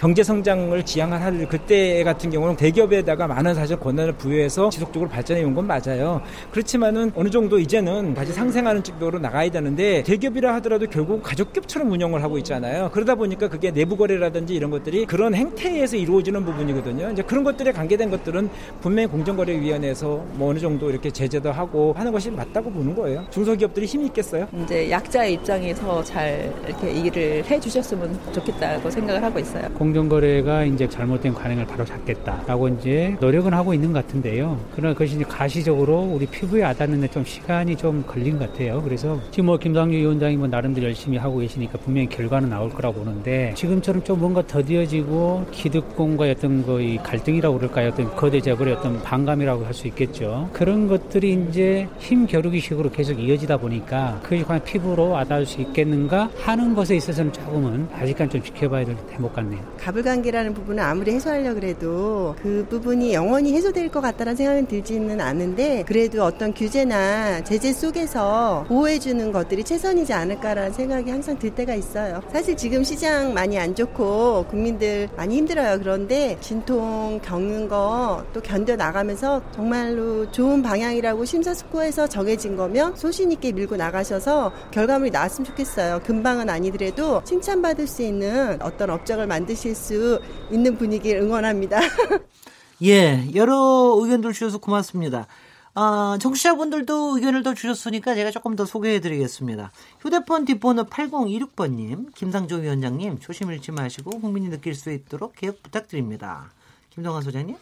경제 성장을 지향할 그때 같은 경우는 대기업에다가 많은 사실 권한을 부여해서 지속적으로 발전해 온 건 맞아요. 그렇지만은 어느 정도 이제는 다시 상생하는 쪽으로 나가야 되는데 대기업이라 하더라도 결국 가족기업처럼 운영을 하고 있잖아요. 그러다 보니까 그게 내부 거래라든지 이런 것들이 그런 행태에서 이루어지는 부분이거든요. 이제 그런 것들에 관계된 것들은 분명히 공정거래위원회에서 뭐 어느 정도 이렇게 제재도 하고 하는 것이 맞다고 보는 거예요. 중소기업들이 힘이 있겠어요? 이제 약자의 입장에서 잘 이렇게 일을 해 주셨으면 좋겠다고 생각을 하고 있어요. 공정거래가 이제 잘못된 관행을 바로 잡겠다라고 이제 노력은 하고 있는 것 같은데요. 그러나 그것이 이제 가시적으로 우리 피부에 와닿는데 좀 시간이 좀 걸린 것 같아요. 그래서 지금 뭐 김상주 위원장이 뭐 나름대로 열심히 하고 계시니까 분명히 결과는 나올 거라고 보는데 지금처럼 좀 뭔가 더디어지고 기득권과 어떤 거의 갈등이라고 그럴까요? 어떤 거대 재벌의 어떤 반감이라고 할 수 있겠죠. 그런 것들이 이제 힘 겨루기 식으로 계속 이어지다 보니까 그게 과연 피부로 와닿을 수 있겠는가 하는 것에 있어서는 조금은 아직까지 좀 지켜봐야 될 대목 같네요. 가불관계라는 부분은 아무리 해소하려고 그래도 그 부분이 영원히 해소될 것 같다는 생각은 들지는 않은데 그래도 어떤 규제나 제재 속에서 보호해주는 것들이 최선이지 않을까라는 생각이 항상 들 때가 있어요. 사실 지금 시장 많이 안 좋고 국민들 많이 힘들어요. 그런데 진통 겪는 거 또 견뎌 나가면서 정말로 좋은 방향이라고 심사숙고해서 정해진 거면 소신 있게 밀고 나가셔서 결과물이 나왔으면 좋겠어요. 금방은 아니더라도 칭찬받을 수 있는 어떤 업적을 만드실 수 있는 분위기를 응원합니다. 예, 여러 의견들 주셔서 고맙습니다. 아, 정치자분들도 의견을 더 주셨으니까 제가 조금 더 소개해 드리겠습니다. 휴대폰 뒷번호 8026번님, 김상조 위원장님, 조심 잃지 마시고 국민이 느낄 수 있도록 개혁 부탁드립니다. 김동환 소장님.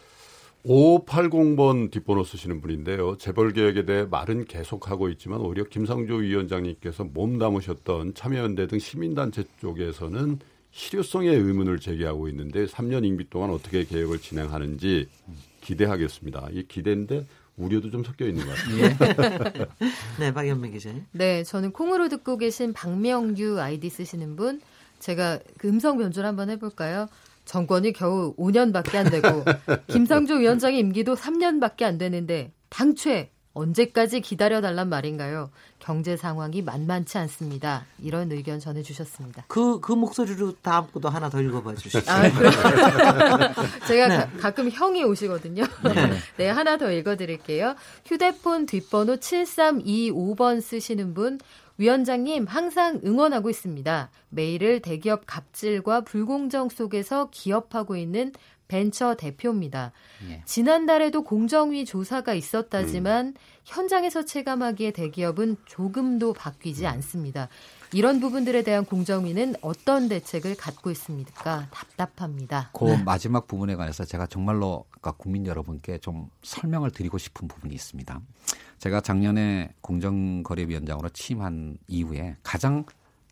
580번 뒷번호 쓰시는 분인데요. 재벌 개혁에 대해 말은 계속하고 있지만 오히려 김상조 위원장님께서 몸담으셨던 참여연대 등 시민단체 쪽에서는 실효성의 의문을 제기하고 있는데 3년 임기 동안 어떻게 개혁을 진행하는지 기대하겠습니다. 이 기대인데 우려도 좀 섞여 있는 것 같아요. 네, 박연미 기자님. 네, 저는 콩으로 듣고 계신 박명규 아이디 쓰시는 분 제가 그 음성 변조를 한번 해볼까요? 정권이 겨우 5년밖에 안 되고 김상조 위원장의 임기도 3년밖에 안 되는데 당최 언제까지 기다려달란 말인가요? 경제 상황이 만만치 않습니다. 이런 의견 전해주셨습니다. 그, 그 목소리로 다음 것도 하나 더 읽어봐 주시죠. 아, 제가 네. 가, 끔 형이 오시거든요. 네. 네, 하나 더 읽어드릴게요. 휴대폰 뒷번호 7325번 쓰시는 분, 위원장님 항상 응원하고 있습니다. 매일을 대기업 갑질과 불공정 속에서 기업하고 있는 벤처 대표입니다. 예. 지난달에도 공정위 조사가 있었다지만 음. 현장에서 체감하기에 대기업은 조금도 바뀌지 음. 않습니다. 이런 부분들에 대한 공정위는 어떤 대책을 갖고 있습니까? 답답합니다. 그 네. 마지막 부분에 관해서 제가 정말로 국민 여러분께 좀 설명을 드리고 싶은 부분이 있습니다. 제가 작년에 공정거래위원장으로 취임한 이후에 가장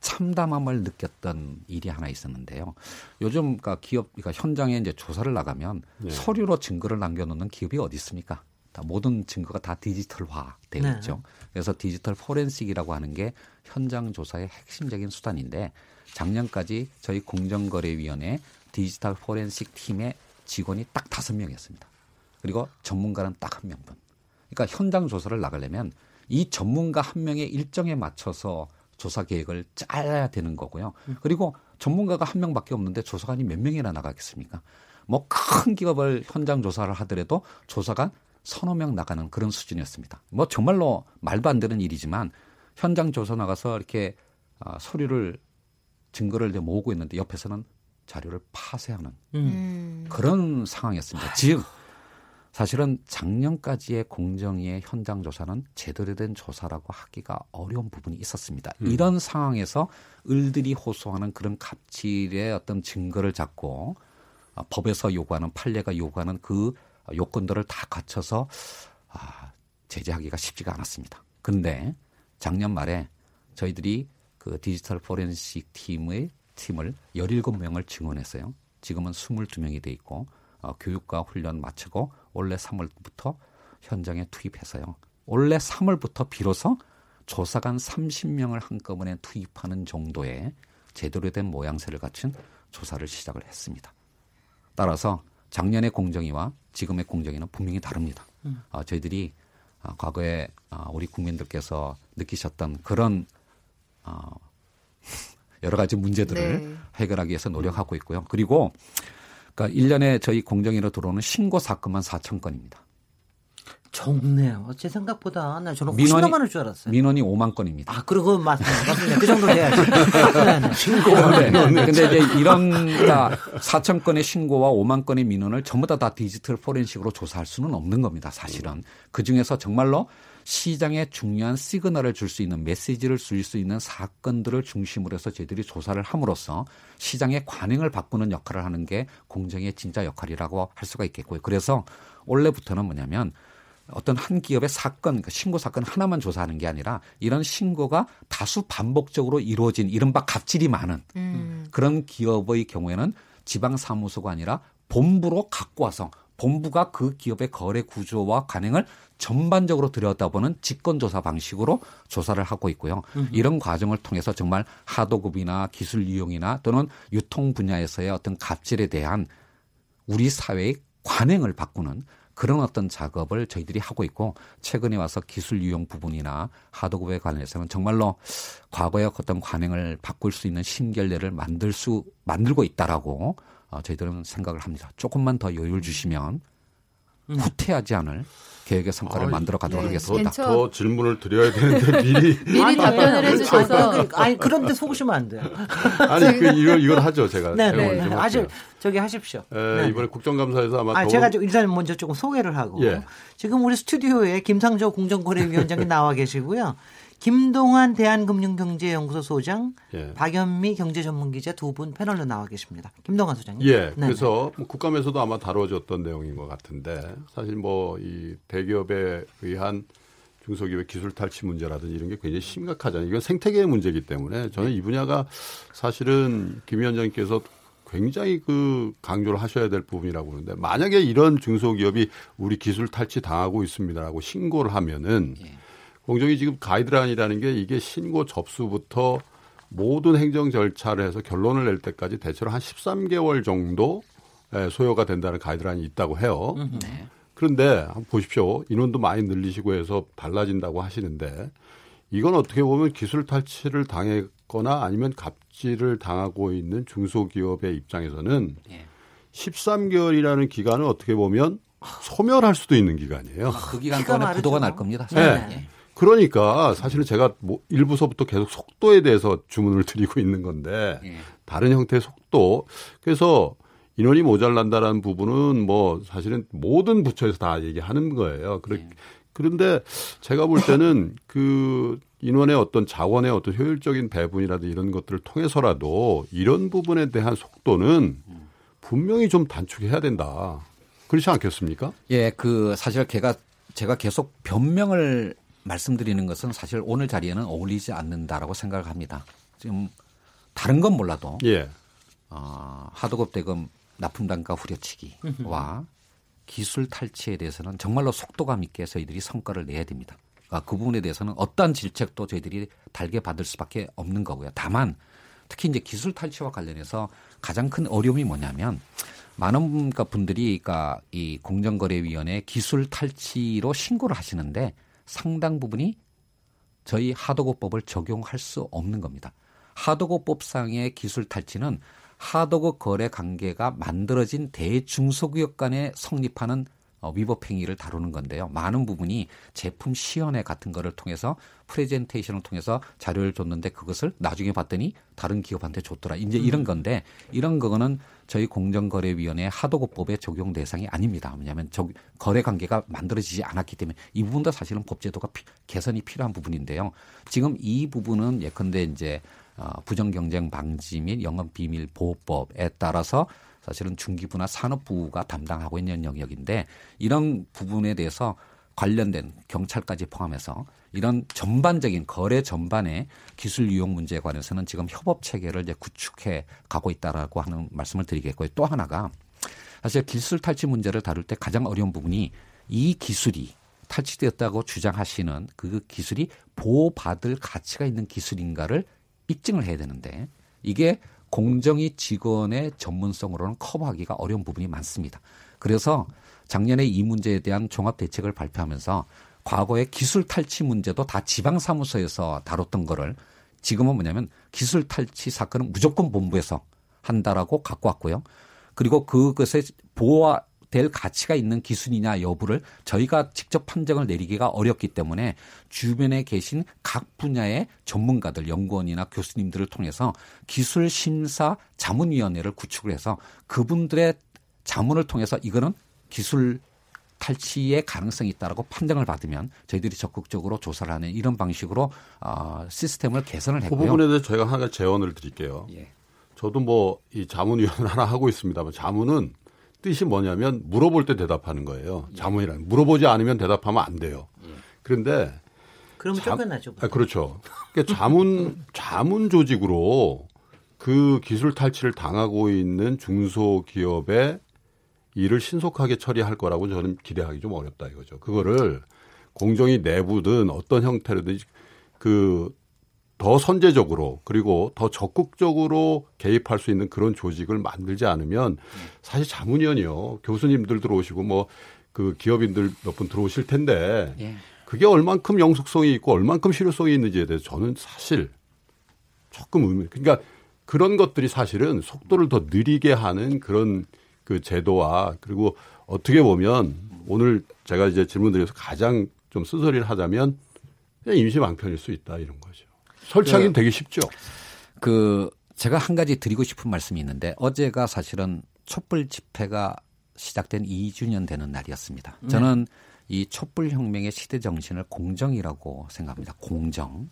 참담함을 느꼈던 일이 하나 있었는데요. 요즘 그러니까 기업 그러니까 현장에 이제 조사를 나가면 네. 서류로 증거를 남겨놓는 기업이 어디 있습니까? 다 모든 증거가 다 디지털화 되어 네. 있죠. 그래서 디지털 포렌식이라고 하는 게 현장 조사의 핵심적인 수단인데 작년까지 저희 공정거래위원회 디지털 포렌식 팀의 직원이 딱 다섯 명이었습니다. 그리고 전문가는 딱 한 명분. 그러니까 현장 조사를 나가려면 이 전문가 한 명의 일정에 맞춰서 조사 계획을 짜야 되는 거고요. 그리고 전문가가 한 명밖에 없는데 조사관이 몇 명이나 나가겠습니까? 뭐 큰 기업을 현장 조사를 하더라도 조사관 서너 명 나가는 그런 수준이었습니다. 뭐 정말로 말도 안 되는 일이지만 현장 조사 나가서 이렇게 아, 서류를 증거를 이제 모으고 있는데 옆에서는 자료를 파쇄하는 음. 그런 상황이었습니다. 즉 사실은 작년까지의 공정위의 현장 조사는 제대로 된 조사라고 하기가 어려운 부분이 있었습니다. 음. 이런 상황에서 을들이 호소하는 그런 갑질의 어떤 증거를 잡고 어, 법에서 요구하는 판례가 요구하는 그 요건들을 다 갖춰서 아, 제재하기가 쉽지가 않았습니다. 근데 작년 말에 저희들이 그 디지털 포렌식 팀의 팀을 17명을 증원했어요. 지금은 22명이 돼 있고 어, 교육과 훈련 마치고 올해 3월부터 현장에 투입해서요. 올해 3월부터 비로소 조사관 30명을 한꺼번에 투입하는 정도의 제대로 된 모양새를 갖춘 조사를 시작을 했습니다. 따라서 작년의 공정위와 지금의 공정위는 분명히 다릅니다. 음. 어, 저희들이 어, 과거에 어, 우리 국민들께서 느끼셨던 그런 어, 여러 가지 문제들을 네. 해결하기 위해서 노력하고 있고요. 그리고 그러니까 1년에 저희 공정위로 들어오는 신고 사건만 4천 건입니다. 적네요. 제 생각보다 나 저는 훨씬 더 많을 줄 알았어요. 민원이 5만 건입니다. 아, 그리고 맞습니다. 맞습니다. 그 정도 돼야지. 네, 네. 신고가. 네. 근데 이제 이런 그러니까 4천 건의 신고와 5만 건의 민원을 전부 다, 다 디지털 포렌식으로 조사할 수는 없는 겁니다. 사실은. 그 중에서 정말로 시장에 중요한 시그널을 줄 수 있는 메시지를 줄 수 있는 사건들을 중심으로 해서 저희들이 조사를 함으로써 시장의 관행을 바꾸는 역할을 하는 게 공정의 진짜 역할이라고 할 수가 있겠고요. 그래서 올해부터는 뭐냐면 어떤 한 기업의 사건, 그러니까 신고 사건 하나만 조사하는 게 아니라 이런 신고가 다수 반복적으로 이루어진 이른바 갑질이 많은 음. 그런 기업의 경우에는 지방 사무소가 아니라 본부로 갖고 와서 본부가 그 기업의 거래 구조와 관행을 전반적으로 들여다보는 직권조사 방식으로 조사를 하고 있고요. 음흠. 이런 과정을 통해서 정말 하도급이나 기술 이용이나 또는 유통 분야에서의 어떤 갑질에 대한 우리 사회의 관행을 바꾸는 그런 어떤 작업을 저희들이 하고 있고 최근에 와서 기술 유용 부분이나 하드급에 관해서는 정말로 과거의 어떤 관행을 바꿀 수 있는 신결례를 만들 수 만들고 있다라고 어, 저희들은 생각을 합니다. 조금만 더 여유를 주시면 음. 후퇴하지 않을 계획의 성과를 아, 만들어 가도록 네. 하겠습니다. 더, 더, 질문을 드려야 되는데 미리 미리 답변을 해주셔서 아니, 그런데 속으시면 안 돼요. 아니 그 이걸 이걸 하죠 제가. 네네. 네. 아주 저기 하십시오. 에, 네. 이번에 국정감사에서 아마 아, 제가 일단 먼저 조금 소개를 하고 예. 지금 우리 스튜디오에 김상조 공정거래위원장이 나와 계시고요. 김동환 대한금융경제연구소 소장, 예. 박연미 경제전문기자 두 분 패널로 나와 계십니다. 김동환 소장님. 예. 네네. 그래서 뭐 국감에서도 아마 다뤄졌던 내용인 것 같은데 사실 뭐 이 대기업에 의한 중소기업의 기술 탈취 문제라든지 이런 게 굉장히 심각하잖아요. 이건 생태계의 문제이기 때문에 저는 이 분야가 사실은 김 위원장님께서 굉장히 그 강조를 하셔야 될 부분이라고 보는데 만약에 이런 중소기업이 우리 기술 탈취 당하고 있습니다라고 신고를 하면은 예. 공정위 지금 가이드라인이라는 게 이게 신고 접수부터 모든 행정 절차를 해서 결론을 낼 때까지 대체로 한 13개월 정도 소요가 된다는 가이드라인이 있다고 해요. 네. 그런데 한번 보십시오. 인원도 많이 늘리시고 해서 달라진다고 하시는데 이건 어떻게 보면 기술 탈취를 당했거나 아니면 갑질을 당하고 있는 중소기업의 입장에서는 네. 13개월이라는 기간을 어떻게 보면 소멸할 수도 있는 기간이에요. 아, 그 기간 동안에 부도가 날 겁니다. 네. 네. 그러니까 사실은 제가 뭐 일부서부터 계속 속도에 대해서 주문을 드리고 있는 건데 예. 다른 형태의 속도 그래서 인원이 모자란다라는 부분은 뭐 사실은 모든 부처에서 다 얘기하는 거예요. 그래, 예. 그런데 제가 볼 때는 그 인원의 어떤 자원의 어떤 효율적인 배분이라든지 이런 것들을 통해서라도 이런 부분에 대한 속도는 분명히 좀 단축해야 된다. 그렇지 않겠습니까? 예, 그 사실 제가 제가 계속 변명을 말씀드리는 것은 사실 오늘 자리에는 어울리지 않는다라고 생각을 합니다. 지금 다른 건 몰라도 예. 어, 하도급 대금 납품 단가 후려치기와 기술 탈취에 대해서는 정말로 속도감 있게 저희들이 성과를 내야 됩니다. 그러니까 그 부분에 대해서는 어떠한 질책도 저희들이 달게 받을 수밖에 없는 거고요. 다만 특히 이제 기술 탈취와 관련해서 가장 큰 어려움이 뭐냐면 많은 분들이 그러니까 이 공정거래위원회 기술 탈취로 신고를 하시는데 상당 부분이 저희 하도급법을 적용할 수 없는 겁니다. 하도급법상의 기술 탈취는 하도급 거래 관계가 만들어진 대중소기업 간에 성립하는 어, 위법 행위를 다루는 건데요. 많은 부분이 제품 시연회 같은 거를 통해서 프레젠테이션을 통해서 자료를 줬는데 그것을 나중에 봤더니 다른 기업한테 줬더라. 이제 이런 음. 건데 이런 거는 저희 공정거래위원회 하도급법의 적용 대상이 아닙니다. 왜냐하면 저, 거래 관계가 만들어지지 않았기 때문에 이 부분도 사실은 법제도가 피, 개선이 필요한 부분인데요. 지금 이 부분은 예컨대 이제 어, 부정 경쟁 방지 및 영업 비밀 보호법에 따라서 사실은 중기부나 산업부가 담당하고 있는 영역인데 이런 부분에 대해서 관련된 경찰까지 포함해서 이런 전반적인 거래 전반의 기술 유용 문제에 관해서는 지금 협업 체계를 이제 구축해 가고 있다라고 하는 말씀을 드리겠고요. 또 하나가 사실 기술 탈취 문제를 다룰 때 가장 어려운 부분이 이 기술이 탈취되었다고 주장하시는 그 기술이 보호받을 가치가 있는 기술인가를 입증을 해야 되는데 이게 공정위 직원의 전문성으로는 커버하기가 어려운 부분이 많습니다. 그래서 작년에 이 문제에 대한 종합 대책을 발표하면서 과거에 기술 탈취 문제도 다 지방 사무소에서 다뤘던 거를 지금은 뭐냐면 기술 탈취 사건은 무조건 본부에서 한다라고 갖고 왔고요. 그리고 그것에 보호될 가치가 있는 기술이냐 여부를 저희가 직접 판정을 내리기가 어렵기 때문에 주변에 계신 각 분야의 전문가들, 연구원이나 교수님들을 통해서 기술 심사 자문위원회를 구축을 해서 그분들의 자문을 통해서 이거는 기술 탈취의 가능성이 있다라고 판정을 받으면 저희들이 적극적으로 조사를 하는 이런 방식으로 어, 시스템을 개선을 그 했고요. 그 부분에 대해서 저희가 하나 제언을 드릴게요. 예. 저도 뭐 이 자문위원 하나 하고 있습니다만 자문은 뜻이 뭐냐면 물어볼 때 대답하는 거예요. 예. 자문이라는 물어보지 않으면 대답하면 안 돼요. 예. 그런데 그러면 쫓겨나죠. 아, 그렇죠. 그러니까 자문 자문 조직으로 그 기술 탈취를 당하고 있는 중소기업의 일을 신속하게 처리할 거라고 저는 기대하기 좀 어렵다 이거죠. 그거를 공정위 내부든 어떤 형태로든 그 더 선제적으로 그리고 더 적극적으로 개입할 수 있는 그런 조직을 만들지 않으면 사실 자문위원이요 교수님들 들어오시고 뭐 그 기업인들 몇 분 들어오실 텐데 예. 그게 얼만큼 영속성이 있고 얼만큼 실효성이 있는지에 대해서 저는 사실 조금 의미 그러니까 그런 것들이 사실은 속도를 더 느리게 하는 그런 그 제도와 그리고 어떻게 보면 오늘 제가 이제 질문 드려서 가장 좀 쓴소리를 하자면 그냥 임시 방편일 수 있다 이런 거죠. 설치하기는 그, 되게 쉽죠. 그 제가 한 가지 드리고 싶은 말씀이 있는데 어제가 사실은 촛불 집회가 시작된 2주년 되는 날이었습니다. 네. 저는 이 촛불 혁명의 시대 정신을 공정이라고 생각합니다. 공정.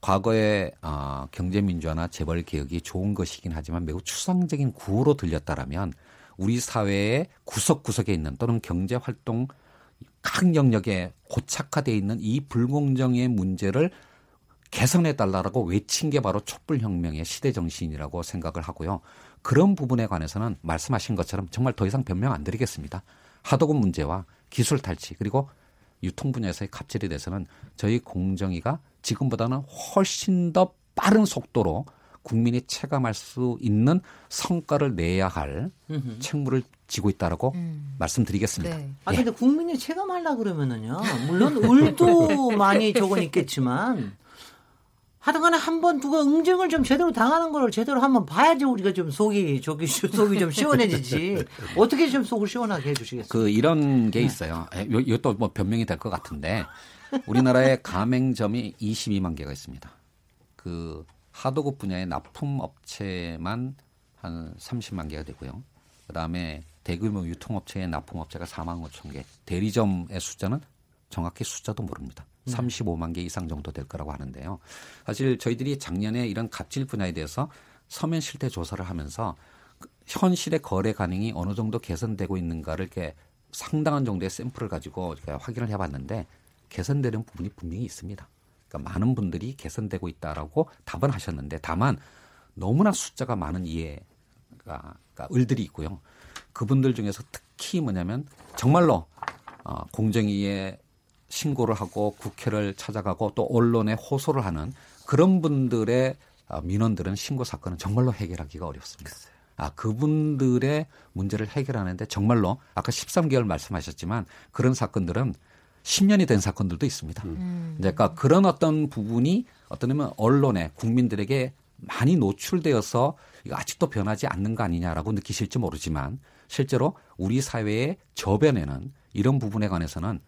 과거에 어, 경제민주화나 재벌 개혁이 좋은 것이긴 하지만 매우 추상적인 구호로 들렸다라면 우리 사회의 구석구석에 있는 또는 경제 활동 각 영역에 고착화되어 있는 이 불공정의 문제를 개선해 달라고 외친 게 바로 촛불 혁명의 시대 정신이라고 생각을 하고요. 그런 부분에 관해서는 말씀하신 것처럼 정말 더 이상 변명 안 드리겠습니다. 하도급 문제와 기술 탈취 그리고 유통 분야에서의 갑질에 대해서는 저희 공정위가 지금보다는 훨씬 더 빠른 속도로 국민이 체감할 수 있는 성과를 내야 할 음흠. 책무를 지고 있다라고 음. 말씀드리겠습니다. 네. 아 근데 예. 국민이 체감하려 그러면은요. 물론 울도 많이 적은 있겠지만 하여튼간에 한 번 누가 응징을 좀 제대로 당하는 걸 제대로 한번 봐야지 우리가 좀 속이 저기 속이 좀 시원해지지 어떻게 좀 속을 시원하게 해주시겠어요? 그 이런 게 네. 있어요. 네. 이것도 뭐 변명이 될 것 같은데 우리나라에 가맹점이 22만 개가 있습니다. 그 하도급 분야의 납품 업체만 한 30만 개가 되고요. 그다음에 대규모 유통업체의 납품업체가 4만 5천 개. 대리점의 숫자는 정확히 숫자도 모릅니다. 35만 개 이상 정도 될 거라고 하는데요. 사실 저희들이 작년에 이런 갑질 분야에 대해서 서면 실태 조사를 하면서 현실의 거래 가능이 어느 정도 개선되고 있는가를 이렇게 상당한 정도의 샘플을 가지고 확인을 해봤는데 개선되는 부분이 분명히 있습니다. 그러니까 많은 분들이 개선되고 있다라고 답은 하셨는데 다만 너무나 숫자가 많은 이해가 그러니까 을들이 있고요. 그분들 중에서 특히 뭐냐면 정말로 어, 공정위에 신고를 하고 국회를 찾아가고 또 언론에 호소를 하는 그런 분들의 어, 민원들은 신고 사건은 정말로 해결하기가 어렵습니다. 아, 그분들의 문제를 해결하는데 정말로 아까 13개월 말씀하셨지만 그런 사건들은 10년이 된 사건들도 있습니다. 음. 그러니까 그런 어떤 부분이 어떠냐면 언론에 국민들에게 많이 노출되어서 이거 아직도 변하지 않는 거 아니냐라고 느끼실지 모르지만 실제로 우리 사회의 저변에는 이런 부분에 관해서는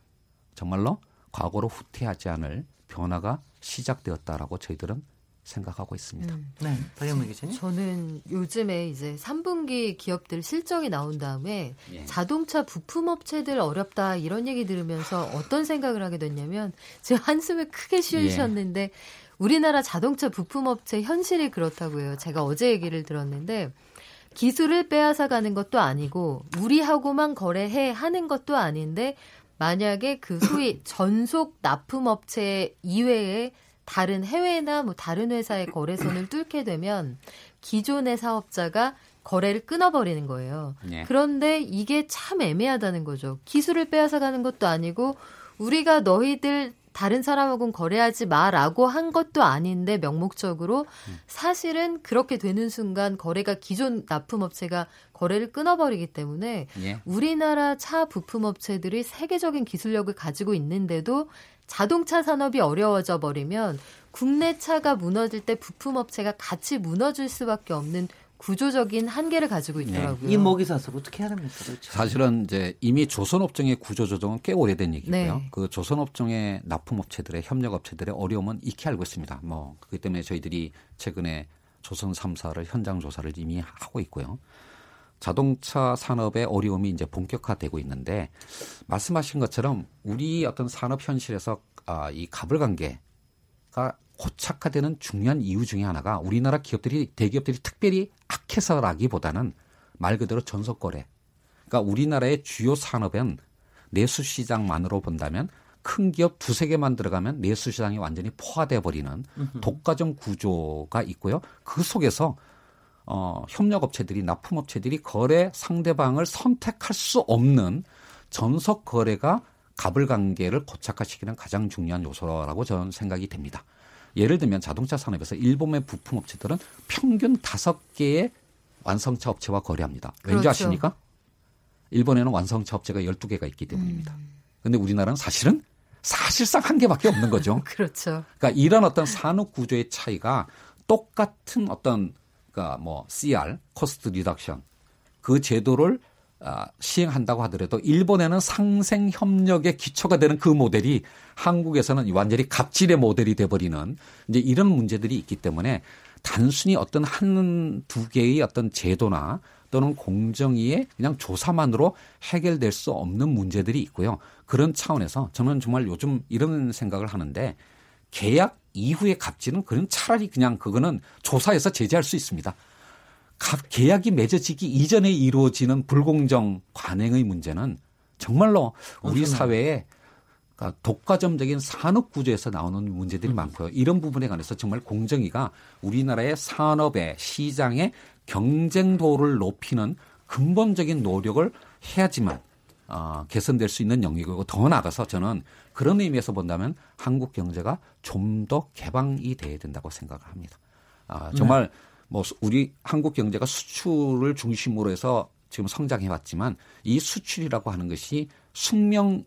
정말로 과거로 후퇴하지 않을 변화가 시작되었다라고 저희들은 생각하고 있습니다. 음. 네, 박영민 기자님. 저는 요즘에 이제 3분기 기업들 실적이 나온 다음에 예. 자동차 부품 업체들 어렵다 이런 얘기 들으면서 어떤 생각을 하게 됐냐면 제가 한숨을 크게 쉬셨는데 예. 우리나라 자동차 부품 업체 현실이 그렇다고 해요. 제가 어제 얘기를 들었는데 기술을 빼앗아 가는 것도 아니고 우리하고만 거래해 하는 것도 아닌데 만약에 그 소위 전속 납품 업체 이외에 다른 해외나 뭐 다른 회사의 거래선을 뚫게 되면 기존의 사업자가 거래를 끊어버리는 거예요. 네. 그런데 이게 참 애매하다는 거죠. 기술을 빼앗아 가는 것도 아니고 우리가 너희들 다른 사람하고는 거래하지 마라고 한 것도 아닌데 명목적으로 사실은 그렇게 되는 순간 거래가 기존 납품업체가 거래를 끊어버리기 때문에 예. 우리나라 차 부품업체들이 세계적인 기술력을 가지고 있는데도 자동차 산업이 어려워져 버리면 국내 차가 무너질 때 부품업체가 같이 무너질 수밖에 없는 구조적인 한계를 가지고 네. 있더라고요. 네. 이 먹이 사서 어떻게 됩니까? 그렇죠. 사실은 이제 이미 조선업종의 구조 조정은 꽤 오래된 얘기고요. 네. 그 조선업종의 납품업체들의 협력업체들의 어려움은 익히 알고 있습니다. 뭐 그렇기 때문에 저희들이 최근에 조선 3사를 현장 조사를 이미 하고 있고요. 자동차 산업의 어려움이 이제 본격화되고 있는데 말씀하신 것처럼 우리 어떤 산업 현실에서 아, 이 갑을 관계가 고착화되는 중요한 이유 중에 하나가 우리나라 기업들이 대기업들이 특별히 악해서라기보다는 말 그대로 전속 거래. 그러니까 우리나라의 주요 산업은 내수 시장만으로 본다면 큰 기업 두세 개만 들어가면 내수 시장이 완전히 포화돼 버리는 독과점 구조가 있고요. 그 속에서 어, 협력업체들이 납품업체들이 거래 상대방을 선택할 수 없는 전속 거래가 갑을 관계를 고착화시키는 가장 중요한 요소라고 저는 생각이 됩니다. 예를 들면 자동차 산업에서 일본의 부품 업체들은 평균 다섯 개의 완성차 업체와 거래합니다. 왠지 그렇죠. 아십니까? 일본에는 완성차 업체가 12개가 있기 때문입니다. 음. 근데 우리나라는 사실은 사실상 한 개밖에 없는 거죠. 그렇죠. 그러니까 이런 어떤 산업 구조의 차이가 똑같은 어떤 그러니까 뭐 CR cost reduction 그 제도를 아, 시행한다고 하더라도 일본에는 상생 협력의 기초가 되는 그 모델이 한국에서는 완전히 갑질의 모델이 돼버리는 이제 이런 문제들이 있기 때문에 단순히 어떤 한 두 개의 어떤 제도나 또는 공정위의 그냥 조사만으로 해결될 수 없는 문제들이 있고요. 그런 차원에서 저는 정말 요즘 이런 생각을 하는데 계약 이후의 갑질은 그런 차라리 그냥 그거는 조사해서 제재할 수 있습니다. 계약이 맺어지기 이전에 이루어지는 불공정 관행의 문제는 정말로 우리 사회에 그러니까 독과점적인 산업 구조에서 나오는 문제들이 음. 많고요. 이런 부분에 관해서 정말 공정위가 우리나라의 산업의 시장의 경쟁도를 높이는 근본적인 노력을 해야지만 어, 개선될 수 있는 영역이고 더 나아가서 저는 그런 의미에서 본다면 한국 경제가 좀 더 개방이 돼야 된다고 생각을 합니다. 아, 정말 네. 뭐 우리 한국 경제가 수출을 중심으로 해서 지금 성장해 왔지만 이 수출이라고 하는 것이 숙명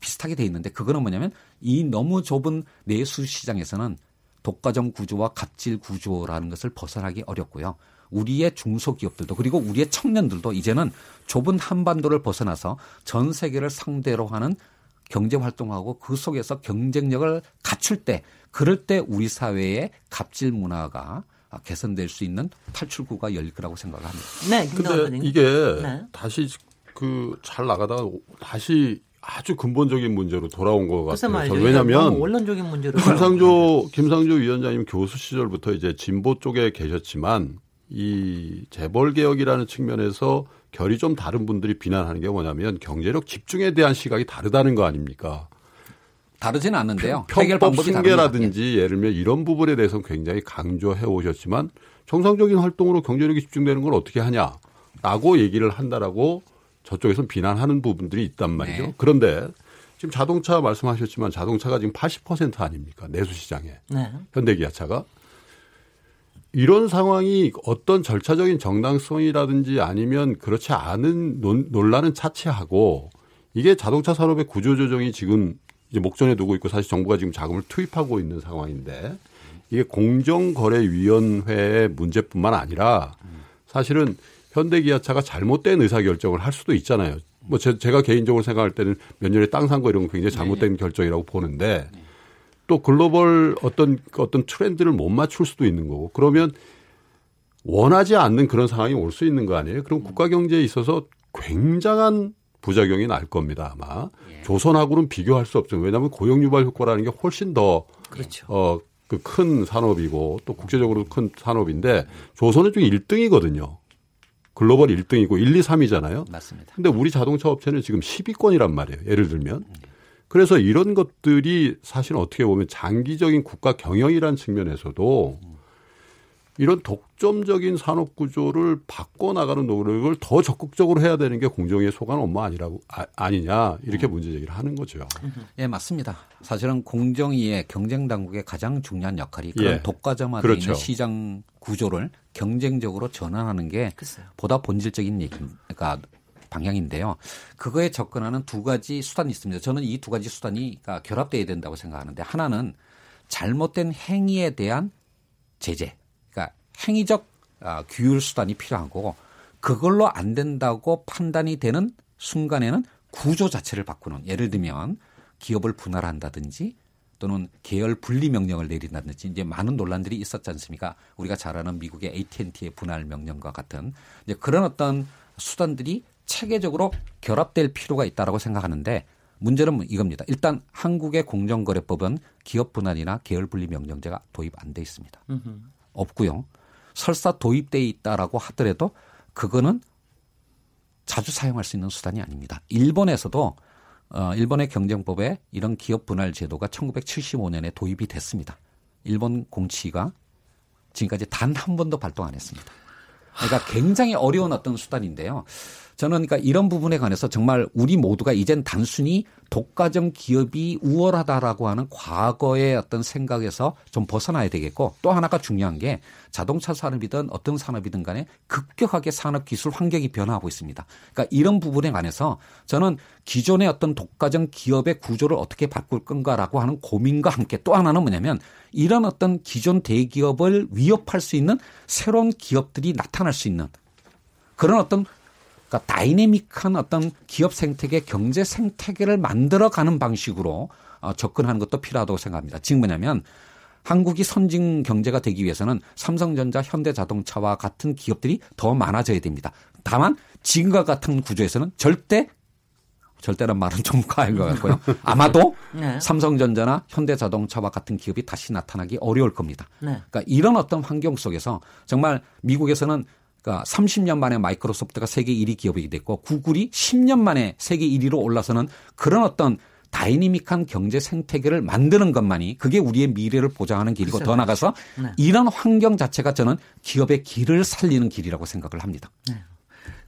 비슷하게 돼 있는데 그거는 뭐냐면 이 너무 좁은 내수 시장에서는 독과점 구조와 갑질 구조라는 것을 벗어나기 어렵고요. 우리의 중소기업들도 그리고 우리의 청년들도 이제는 좁은 한반도를 벗어나서 전 세계를 상대로 하는 경제 활동하고 그 속에서 경쟁력을 갖출 때 그럴 때 우리 사회의 갑질 문화가 아, 개선될 수 있는 탈출구가 열릴 거라고 생각합니다. 네, 근데 이게 네. 다시 그 잘 나가다가 다시 아주 근본적인 문제로 돌아온 것 같아요. 왜냐하면 원론적인 문제로 김상조 김상조 위원장님 교수 시절부터 이제 진보 쪽에 계셨지만 이 재벌 개혁이라는 측면에서 결이 좀 다른 분들이 비난하는 게 뭐냐면 경제력 집중에 대한 시각이 다르다는 거 아닙니까? 다르지는 않는데요. 해결 법 승계라든지 예를 들면 이런 부분에 대해서 굉장히 강조해 오셨지만 정상적인 활동으로 경제력이 집중되는 걸 어떻게 하냐라고 얘기를 한다라고 저쪽에서 비난하는 부분들이 있단 말이죠. 네. 그런데 지금 자동차 말씀하셨지만 자동차가 지금 80% 아닙니까? 내수 시장에. 네. 현대 기아차가. 이런 상황이 어떤 절차적인 정당성이라든지 아니면 그렇지 않은 논란은 차치하고 이게 자동차 산업의 구조조정이 지금 이제 목전에 두고 있고 사실 정부가 지금 자금을 투입하고 있는 상황인데 이게 공정거래위원회의 문제뿐만 아니라 사실은 현대기아차가 잘못된 의사결정을 할 수도 있잖아요. 뭐 제, 가 개인적으로 생각할 때는 몇 년에 땅 산 거 이런 거 굉장히 잘못된 네. 결정이라고 보는데 또 글로벌 어떤 어떤 트렌드를 못 맞출 수도 있는 거고 그러면 원하지 않는 그런 상황이 올 수 있는 거 아니에요? 그럼 국가 경제에 있어서 굉장한 부작용이 날 겁니다 아마 예. 조선하고는 비교할 수 없죠 왜냐하면 고용 유발 효과라는 게 훨씬 더 그렇죠. 어 그 큰 산업이고 또 국제적으로 큰 산업인데 조선은 중 1등이거든요. 글로벌 1등이고 1, 2, 3이잖아요. 맞습니다. 근데 우리 자동차 업체는 지금 10위권이란 말이에요. 예를 들면. 그래서 이런 것들이 사실 어떻게 보면 장기적인 국가 경영이라는 측면에서도 이런 독점적인 산업 구조를 바꿔 나가는 노력을 더 적극적으로 해야 되는 게 공정위의 소관 업무 아니라고 아, 니냐 이렇게 문제 제기를 하는 거죠. 예, 맞습니다. 사실은 공정위의 경쟁 당국의 가장 중요한 역할이 그런 예. 독과점화되어 그렇죠. 있는 시장 구조를 경쟁적으로 전환하는 게 글쎄요. 보다 본질적인 얘기, 그러니까 방향인데요. 그거에 접근하는 두 가지 수단이 있습니다. 저는 이 두 가지 수단이 결합돼야 된다고 생각하는데 하나는 잘못된 행위에 대한 제재, 그러니까 행위적 아, 규율 수단이 필요하고 그걸로 안 된다고 판단이 되는 순간에는 구조 자체를 바꾸는 예를 들면 기업을 분할한다든지 또는 계열 분리 명령을 내린다든지 이제 많은 논란들이 있었지 않습니까? 우리가 잘 아는 미국의 AT&T의 분할 명령과 같은 이제 그런 어떤 수단들이 체계적으로 결합될 필요가 있다라고 생각하는데 문제는 뭐 이겁니다. 일단 한국의 공정거래법은 기업 분할이나 계열 분리 명령제가 도입 안 돼 있습니다. 없고요. 설사 도입돼 있다라고 하더라도 그거는 자주 사용할 수 있는 수단이 아닙니다. 일본에서도 어, 일본의 경쟁법에 이런 기업 분할 제도가 1975년에 도입이 됐습니다. 일본 공치가 지금까지 단 한 번도 발동 안 했습니다. 그러니까 굉장히 어려운 어떤 수단인데요. 저는 그러니까 이런 부분에 관해서 정말 우리 모두가 이젠 단순히 독과점 기업이 우월하다라고 하는 과거의 어떤 생각에서 좀 벗어나야 되겠고 또 하나가 중요한 게 자동차 산업이든 어떤 산업이든 간에 급격하게 산업 기술 환경이 변화하고 있습니다. 그러니까 이런 부분에 관해서 저는 기존의 어떤 독과점 기업의 구조를 어떻게 바꿀 건가라고 하는 고민과 함께 또 하나는 뭐냐면 이런 어떤 기존 대기업을 위협할 수 있는 새로운 기업들이 나타날 수 있는 그런 어떤 그러니까 다이내믹한 어떤 기업 생태계, 경제 생태계를 만들어가는 방식으로 어, 접근하는 것도 필요하다고 생각합니다. 지금 뭐냐면 한국이 선진 경제가 되기 위해서는 삼성전자, 현대자동차와 같은 기업들이 더 많아져야 됩니다. 다만 지금과 같은 구조에서는 절대 절대란 말은 좀 과한 것 같고요. 아마도 네. 삼성전자나 현대자동차와 같은 기업이 다시 나타나기 어려울 겁니다. 네. 그러니까 이런 어떤 환경 속에서 정말 미국에서는 그러니까 30년 만에 마이크로소프트가 세계 1위 기업이 됐고 구글이 10년 만에 세계 1위로 올라서는 그런 어떤 다이내믹한 경제 생태계를 만드는 것만이 그게 우리의 미래를 보장하는 길이고 더 나가서 네. 이런 환경 자체가 저는 기업의 길을 살리는 길이라고 생각을 합니다.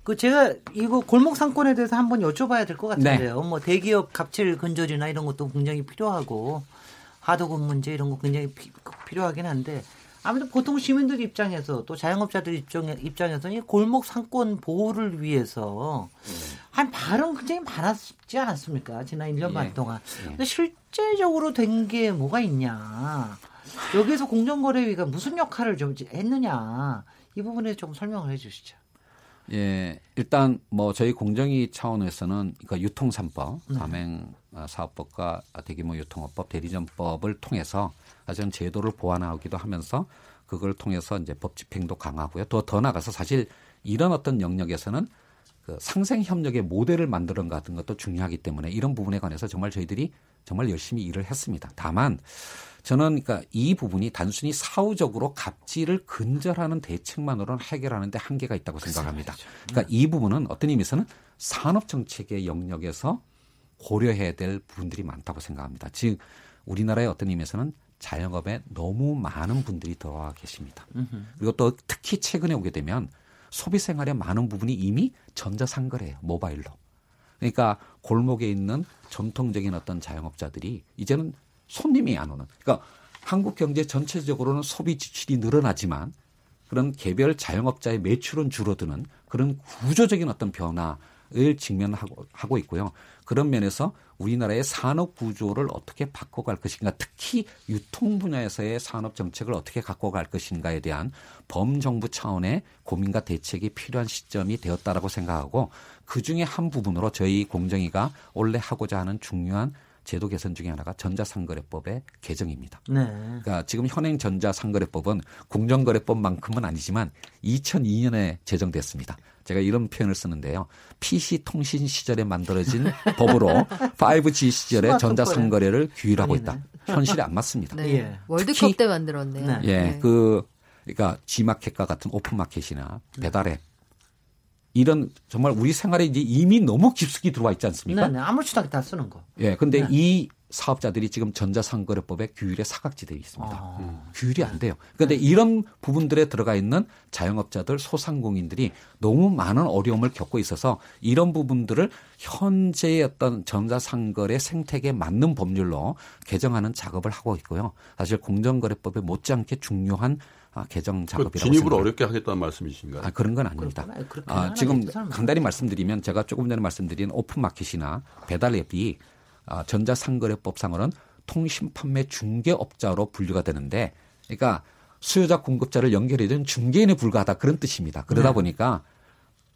그 제가 이거 골목 상권에 대해서 한번 여쭤봐야 될것 네. 같은데요. 뭐 대기업 갑질 근절이나 이런 것도 굉장히 필요하고 하도급 문제 이런 거 굉장히 피- 필요하긴 한데 아무튼 보통 시민들 입장에서 또 자영업자들 입장에, 입장에서는 이 골목 상권 보호를 위해서 한 발언 굉장히 많았지 않았습니까? 지난 1년 반 예. 동안. 예. 근데 실제적으로 된 게 뭐가 있냐. 여기에서 공정거래위가 무슨 역할을 좀 했느냐. 이 부분에 좀 설명을 해 주시죠. 예, 일단 뭐 저희 공정위 차원에서는 그러니까 유통산법, 가맹 어, 사업법과 대규모 유통업법, 대리점법을 통해서 사실은 제도를 보완하기도 하면서 그걸 통해서 이제 법 집행도 강화하고요. 더더 나가서 사실 이런 어떤 영역에서는 그 상생 협력의 모델을 만드는 것 같은 것도 중요하기 때문에 이런 부분에 관해서 정말 저희들이 정말 열심히 일을 했습니다. 다만 저는 그러니까 이 부분이 단순히 사후적으로 갑질을 근절하는 대책만으로는 해결하는데 한계가 있다고 생각합니다. 그러니까 이 부분은 어떤 의미에서는 산업 정책의 영역에서 고려해야 될 부분들이 많다고 생각합니다. 즉 우리나라의 어떤 의미에서는 자영업에 너무 많은 분들이 들어와 계십니다. 그리고 또 특히 최근에 오게 되면 소비 생활의 많은 부분이 이미 전자상거래예요. 모바일로. 그러니까 골목에 있는 전통적인 어떤 자영업자들이 이제는 손님이 안 오는. 그러니까 한국 경제 전체적으로는 소비 지출이 늘어나지만 그런 개별 자영업자의 매출은 줄어드는 그런 구조적인 어떤 변화 를 직면하고 하고 있고요. 그런 면에서 우리나라의 산업 구조를 어떻게 바꿔갈 것인가, 특히 유통 분야에서의 산업 정책을 어떻게 갖고 갈 것인가에 대한 범정부 차원의 고민과 대책이 필요한 시점이 되었다라고 생각하고 그 중에 한 부분으로 저희 공정위가 원래 하고자 하는 중요한 제도 개선 중에 하나가 전자상거래법의 개정입니다. 네. 그러니까 지금 현행 전자상거래법은 공정거래법만큼은 아니지만 2002년에 제정됐습니다. 제가 이런 표현을 쓰는데요. PC 통신 시절에 만들어진 법으로 5G 시절에. 전자상거래를 규율하고 있다. 아니네. 현실에 안 맞습니다. 네. 예. 월드컵 때 만들었네요. 네. 예, 네. 그 그러니까 G마켓과 같은 오픈마켓이나 배달앱 이런 정말 우리 생활에 이제 이미 너무 깊숙이 들어와 있지 않습니까? 네, 네. 아무렇지도 않게 다 쓰는 거. 예, 근데 네. 이 사업자들이 지금 전자상거래법의 규율에 사각지대에 있습니다. 아. 음. 규율이 안 돼요. 그런데 네. 이런 부분들에 들어가 있는 자영업자들, 소상공인들이 너무 많은 어려움을 겪고 있어서 이런 부분들을 현재의 어떤 전자상거래 생태계에 맞는 법률로 개정하는 작업을 하고 있고요. 사실 공정거래법에 못지않게 중요한 아, 개정 그 작업이라고 그 진입을 생각합니다. 어렵게 하겠다는 말씀이신가요? 아, 그런 건 아닙니다. 아, 지금 간단히 말씀드리면 제가 조금 전에 말씀드린 오픈마켓이나 배달 앱이 아, 전자상거래법상으로는 통신 판매 중개업자로 분류가 되는데 그러니까 수요자 공급자를 연결해준 중개인에 불과하다 그런 뜻입니다. 그러다 네. 보니까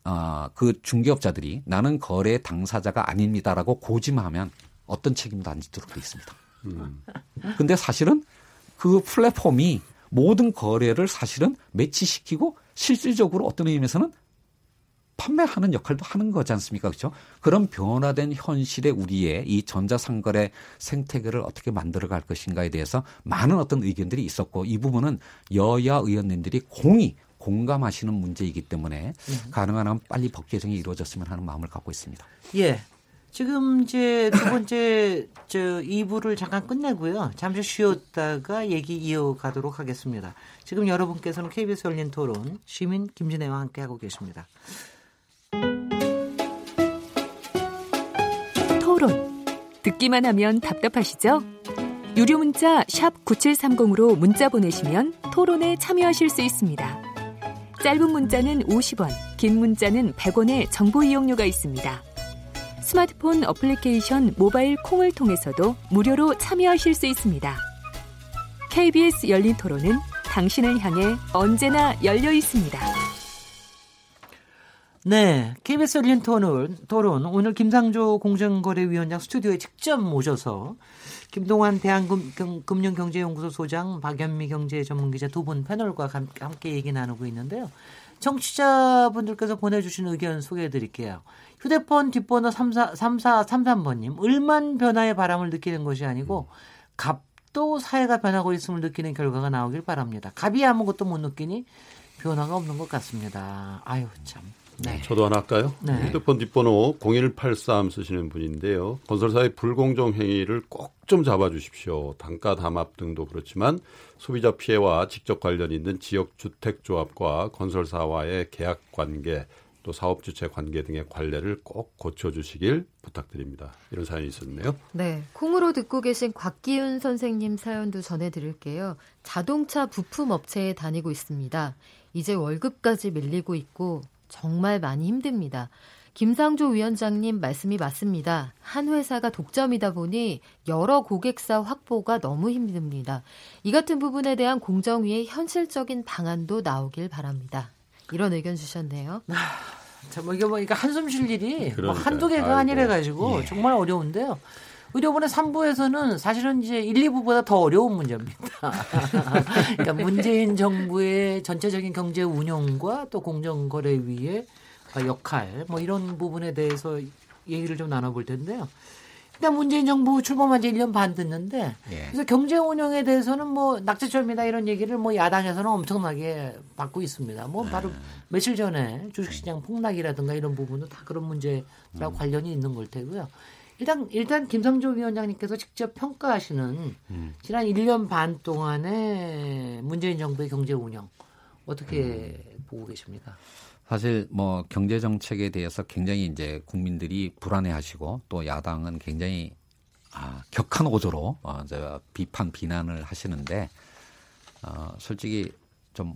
아, 그 중개업자들이 나는 거래 당사자가 아닙니다라고 고지하면 어떤 책임도 안 지도록 되어 있습니다. 음. 근데 사실은 그 플랫폼이 모든 거래를 사실은 매치시키고 실질적으로 어떤 의미에서는 판매하는 역할도 하는 거지 않습니까? 그렇죠? 그런 변화된 현실에 우리의 이 전자상거래 생태계를 어떻게 만들어 갈 것인가에 대해서 많은 어떤 의견들이 있었고 이 부분은 여야 의원님들이 공이 공감하시는 문제이기 때문에 음. 가능한 한 빨리 법 개정이 이루어졌으면 하는 마음을 갖고 있습니다. 예. 지금 이제 두 번째 저 2부를 잠깐 끝내고요. 잠시 쉬었다가 얘기 이어가도록 하겠습니다. 지금 여러분께서는 KBS 열린 토론 시민 김진애와 함께하고 계십니다. 토론. 듣기만 하면 답답하시죠? 유료 문자 9730으로 문자 보내시면 토론에 참여하실 수 있습니다. 짧은 문자는 50원, 긴 문자는 100원의 정보 이용료가 있습니다. 스마트폰 어플리케이션 모바일 콩을 통해서도 무료로 참여하실 수 있습니다. KBS 열린 토론은 당신을 향해 언제나 열려 있습니다. 네, KBS 열린 토론, 토론 오늘 김상조 공정거래위원장 스튜디오에 직접 모셔서 김동환 대한금융경제연구소 소장, 박연미 경제전문기자 두 분 패널과 함께 얘기 나누고 있는데요. 청취자분들께서 보내주신 의견 소개해 드릴게요. 휴대폰 뒷번호 34, 3433번님, 을만 변화의 바람을 느끼는 것이 아니고, 갑도 사회가 변하고 있음을 느끼는 결과가 나오길 바랍니다. 갑이 아무것도 못 느끼니 변화가 없는 것 같습니다. 아유, 참. 네. 저도 하나 할까요? 네. 휴대폰 뒷번호 0183 쓰시는 분인데요. 건설사의 불공정 행위를 꼭 좀 잡아주십시오. 단가 담합 등도 그렇지만 소비자 피해와 직접 관련 있는 지역 주택조합과 건설사와의 계약 관계 또 사업 주체 관계 등의 관례를 꼭 고쳐주시길 부탁드립니다. 이런 사연이 있었네요. 네. 콩으로 듣고 계신 곽기윤 선생님 사연도 전해드릴게요. 자동차 부품 업체에 다니고 있습니다. 이제 월급까지 밀리고 있고 정말 많이 힘듭니다. 김상조 위원장님 말씀이 맞습니다. 한 회사가 독점이다 보니 여러 고객사 확보가 너무 힘듭니다. 이 같은 부분에 대한 공정위의 현실적인 방안도 나오길 바랍니다. 이런 의견 주셨네요. 아, 참, 뭐 이게 뭐, 이거 한숨 쉴 일이 뭐 한두 개가 아니라 가지고 예. 정말 어려운데요. 의료본의 3부에서는 사실은 이제 1, 2부보다 더 어려운 문제입니다. 그러니까 문재인 정부의 전체적인 경제 운영과 또 공정거래위의 역할 뭐 이런 부분에 대해서 얘기를 좀 나눠볼 텐데요. 일단 문재인 정부 출범한 지 1년 반 됐는데 예. 그래서 경제 운영에 대해서는 뭐 낙제점이다 이런 얘기를 뭐 야당에서는 엄청나게 받고 있습니다. 뭐 바로 음. 며칠 전에 주식시장 폭락이라든가 이런 부분도 다 그런 문제랑 음. 관련이 있는 걸 테고요. 일단 일단 김성조 위원장님께서 직접 평가하시는 음. 지난 1년 반 동안의 문재인 정부의 경제 운영 어떻게 음. 보고 계십니까? 사실 뭐 경제 정책에 대해서 굉장히 이제 국민들이 불안해하시고 또 야당은 굉장히 아, 격한 오조로 어, 저 비판 비난을 하시는데 어, 솔직히 좀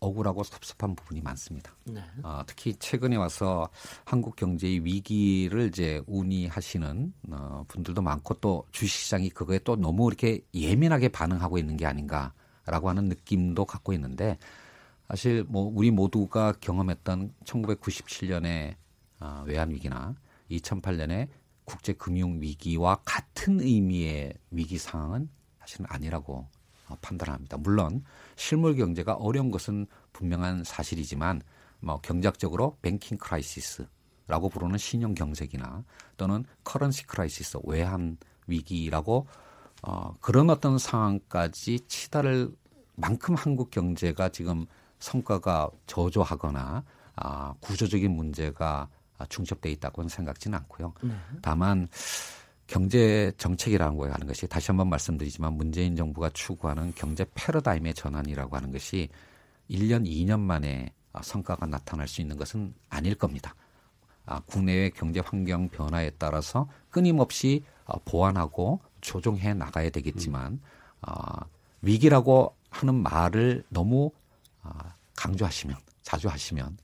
억울하고 섭섭한 부분이 많습니다. 네. 어, 특히 최근에 와서 한국 경제의 위기를 이제 운이하시는 어, 분들도 많고 또 주식시장이 그거에 또 너무 이렇게 예민하게 반응하고 있는 게 아닌가라고 하는 느낌도 갖고 있는데 사실 뭐 우리 모두가 경험했던 1997년의 어, 외환 위기나 2008년의 국제 금융 위기와 같은 의미의 위기 상황은 사실은 아니라고 어, 판단합니다. 물론 실물 경제가 어려운 것은 분명한 사실이지만 뭐 경제학적으로 banking crisis라고 부르는 신용 경색이나 또는 currency crisis 외환 위기라고 어, 그런 어떤 상황까지 치달을 만큼 한국 경제가 지금 성과가 저조하거나 아, 구조적인 문제가 중첩돼 있다고는 생각지는 않고요. 네. 다만 경제 정책이라는 거 하는 것이 다시 한번 말씀드리지만 문재인 정부가 추구하는 경제 패러다임의 전환이라고 하는 것이 1년, 2년 만에 성과가 나타날 수 있는 것은 아닐 겁니다. 아, 국내의 경제 환경 변화에 따라서 끊임없이 어, 보완하고 조정해 나가야 되겠지만 어, 위기라고 하는 말을 너무 어, 강조하시면 자주 하시면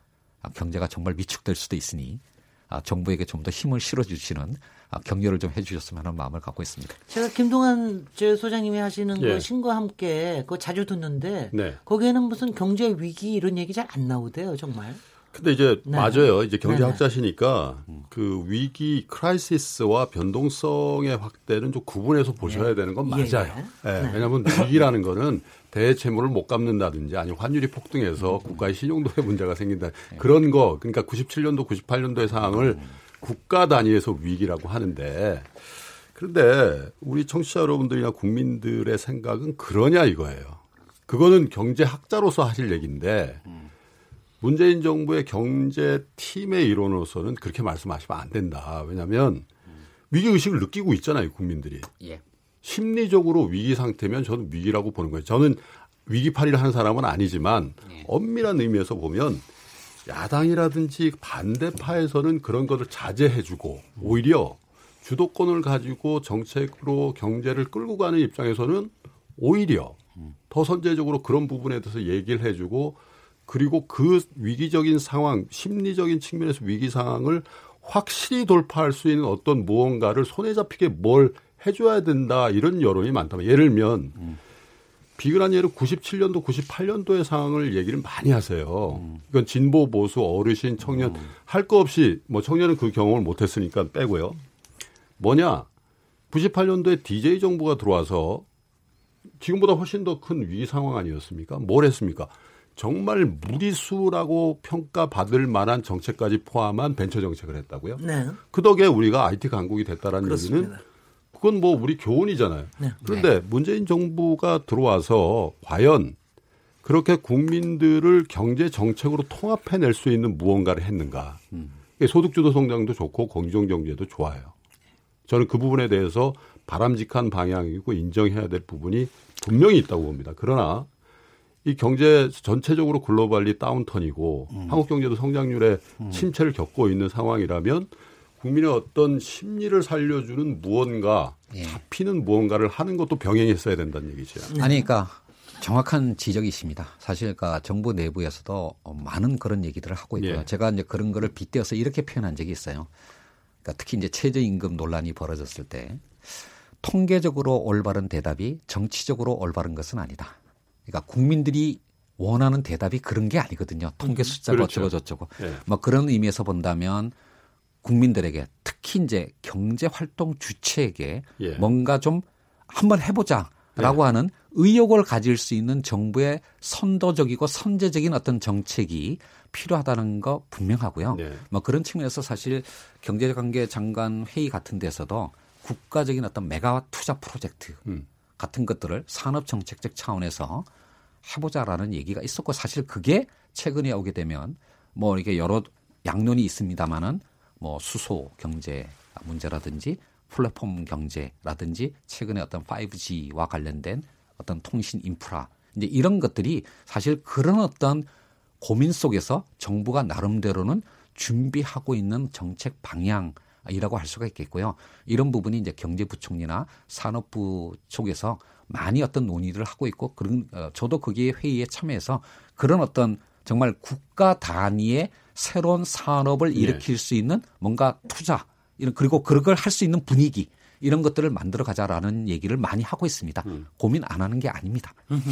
아, 경제가 정말 위축될 수도 있으니 아, 정부에게 좀 더 힘을 실어주시는 아, 격려를 좀 해주셨으면 하는 마음을 갖고 있습니다. 제가 김동환 제 소장님이 하시는 예. 그 신과 함께 그거 자주 듣는데 네. 거기에는 무슨 경제 위기 이런 얘기 잘 안 나오대요, 정말. 근데 이제 네. 맞아요. 이제 경제학자시니까 네. 그 위기 크라이시스와 변동성의 확대는 좀 구분해서 보셔야 예. 되는 건 예, 맞아요. 예. 예. 네. 왜냐하면 위기라는 거는 대채무를 못 갚는다든지 아니면 환율이 폭등해서 음. 국가의 신용도에 문제가 생긴다 네. 그런 거 그러니까 97년도 98년도의 상황을 음. 국가 단위에서 위기라고 하는데 그런데 우리 청취자 여러분들이나 국민들의 생각은 그러냐 이거예요. 그거는 경제학자로서 하실 얘기인데 음. 문재인 정부의 경제팀의 일원으로서는 그렇게 말씀하시면 안 된다. 왜냐하면 위기의식을 느끼고 있잖아요, 국민들이. 예. 심리적으로 위기 상태면 저는 위기라고 보는 거예요. 저는 위기팔이를 하는 사람은 아니지만 예. 엄밀한 의미에서 보면 야당이라든지 반대파에서는 그런 것을 자제해주고 오히려 주도권을 가지고 정책으로 경제를 끌고 가는 입장에서는 오히려 더 선제적으로 그런 부분에 대해서 얘기를 해주고 그리고 그 위기적인 상황, 심리적인 측면에서 위기 상황을 확실히 돌파할 수 있는 어떤 무언가를 손에 잡히게 뭘 해줘야 된다 이런 여론이 많다면 예를 들면 음. 비근한 예로 97년도, 98년도의 상황을 얘기를 많이 하세요. 음. 이건 진보, 보수, 어르신, 청년 음. 할거 없이 뭐 청년은 그 경험을 못했으니까 빼고요. 뭐냐? 98년도에 DJ 정부가 들어와서 지금보다 훨씬 더 큰 위기 상황 아니었습니까? 뭘 했습니까? 정말 무리수라고 평가받을 만한 정책까지 포함한 벤처 정책을 했다고요. 네. 그 덕에 우리가 IT 강국이 됐다라는 그렇습니다. 얘기는 그건 뭐 우리 교훈이잖아요. 네. 그런데 네. 문재인 정부가 들어와서 과연 그렇게 국민들을 경제 정책으로 통합해낼 수 있는 무언가를 했는가? 음. 소득주도 성장도 좋고 공정 경제도 좋아요. 저는 그 부분에 대해서 바람직한 방향이고 인정해야 될 부분이 분명히 있다고 봅니다. 그러나 이 경제 전체적으로 글로벌리 다운턴이고 음. 한국 경제도 성장률에 음. 침체를 겪고 있는 상황이라면 국민의 어떤 심리를 살려주는 무언가 예. 잡히는 무언가를 하는 것도 병행했어야 된다는 얘기죠. 아니, 그러니까 정확한 지적이십니다. 사실 그러니까 정부 내부에서도 많은 그런 얘기들을 하고 있고요. 예. 제가 이제 그런 거를 빗대어서 이렇게 표현한 적이 있어요. 그러니까 특히 이제 최저임금 논란이 벌어졌을 때 통계적으로 올바른 대답이 정치적으로 올바른 것은 아니다. 그러니까 국민들이 원하는 대답이 그런 게 아니거든요. 통계 음, 숫자가 그렇죠. 어쩌고 저쩌고. 네. 뭐 그런 의미에서 본다면 국민들에게 특히 이제 경제 활동 주체에게 예. 뭔가 좀 한번 해보자라고 예. 하는 의욕을 가질 수 있는 정부의 선도적이고 선제적인 어떤 정책이 필요하다는 거 분명하고요. 네. 뭐 그런 측면에서 사실 경제관계 장관 회의 같은 데서도 국가적인 어떤 메가 투자 프로젝트 음. 같은 것들을 산업 정책적 차원에서 해보자라는 얘기가 있었고 사실 그게 최근에 오게 되면 뭐 이렇게 여러 양론이 있습니다만은 뭐 수소 경제 문제라든지 플랫폼 경제라든지 최근에 어떤 5G와 관련된 어떤 통신 인프라 이제 이런 것들이 사실 그런 어떤 고민 속에서 정부가 나름대로는 준비하고 있는 정책 방향이라고 할 수가 있겠고요. 이런 부분이 이제 경제부총리나 산업부 쪽에서 많이 어떤 논의를 하고 있고 그런 어, 저도 거기에 회의에 참여해서 그런 어떤 정말 국가 단위의 새로운 산업을 예. 일으킬 네. 수 있는 뭔가 투자 이런 그리고 그걸 할 수 있는 분위기 이런 것들을 만들어 가자라는 얘기를 많이 하고 있습니다. 음. 고민 안 하는 게 아닙니다. 음.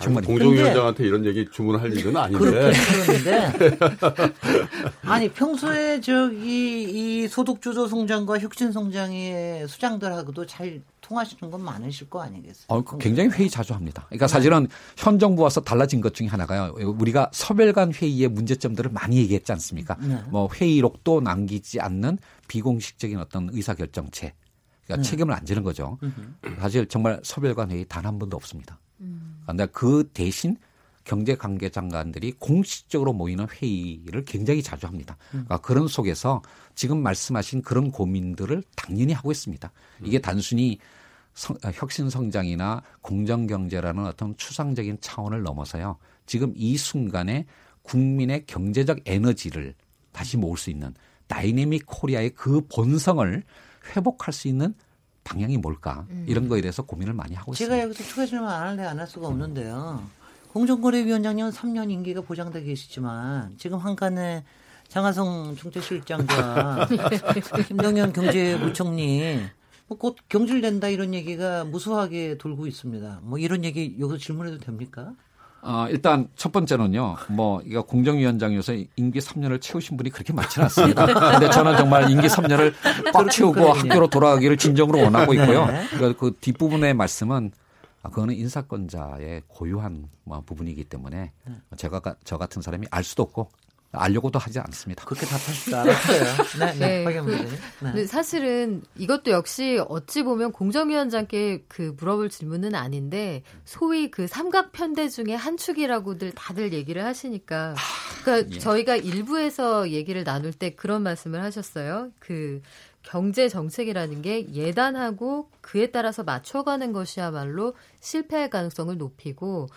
정말 공정위원장한테 이런 얘기 주문할 일은 아닌데. 그런데 아니 평소에 저기 이 소득주도 성장과 혁신 성장의 수장들하고도 잘 통하시는 건 많으실 거 아니겠어요? 어, 굉장히 회의 자주 합니다. 그러니까 네. 사실은 현 정부 와서 달라진 것 중에 하나가요. 우리가 서별 간 회의의 문제점들을 많이 얘기했지 않습니까? 네. 뭐 회의록도 남기지 않는 비공식적인 어떤 의사결정체 그러니까 네. 책임을 안 지는 거죠. 음흠. 사실 정말 소별관 회의 단 한 번도 없습니다. 음. 그런데 그 대신 경제 관계 장관들이 공식적으로 모이는 회의를 굉장히 자주 합니다. 그러니까 그런 속에서 지금 말씀하신 그런 고민들을 당연히 하고 있습니다. 이게 단순히 성- 아, 혁신 성장이나 공정 경제라는 어떤 추상적인 차원을 넘어서요. 지금 이 순간에 국민의 경제적 에너지를 다시 모을 수 있는 다이내믹 코리아의 그 본성을 회복할 수 있는 방향이 뭘까 이런 거에 대해서 고민을 많이 하고 있습니다. 제가 여기서 추가 질문 안 할래 안 할 수가 없는데요. 공정거래위원장님은 3년 임기가 보장돼 계시지만 지금 한간에 장하성 총재실장과 김동연 경제부총리 뭐 곧 경질된다 이런 얘기가 무수하게 돌고 있습니다. 뭐 이런 얘기 여기서 질문해도 됩니까? 어, 일단 첫 번째는요, 뭐, 이거 공정위원장이어서 임기 3년을 채우신 분이 그렇게 많지는 않습니다. 근데 저는 정말 임기 3년을 꽉 채우고 그렇군요. 학교로 돌아가기를 진정으로 원하고 있고요. 네. 그러니까 그 뒷부분의 말씀은 아, 그거는 인사권자의 고유한 뭐 부분이기 때문에 제가 가- 저 같은 사람이 알 수도 없고 알려고도 하지 않습니다. 그렇게 답하실 줄 알았어요. 네, 네, 네, 그-. 네. 사실은 이것도 역시 어찌 보면 공정위원장께 그 물어볼 질문은 아닌데 소위 그 삼각 편대 중에 한 축이라고들 다들 얘기를 하시니까 그러니까 예. 저희가 일부에서 얘기를 나눌 때 그런 말씀을 하셨어요. 그 경제 정책이라는 게 예단하고 그에 따라서 맞춰가는 것이야말로 실패할 가능성을 높이고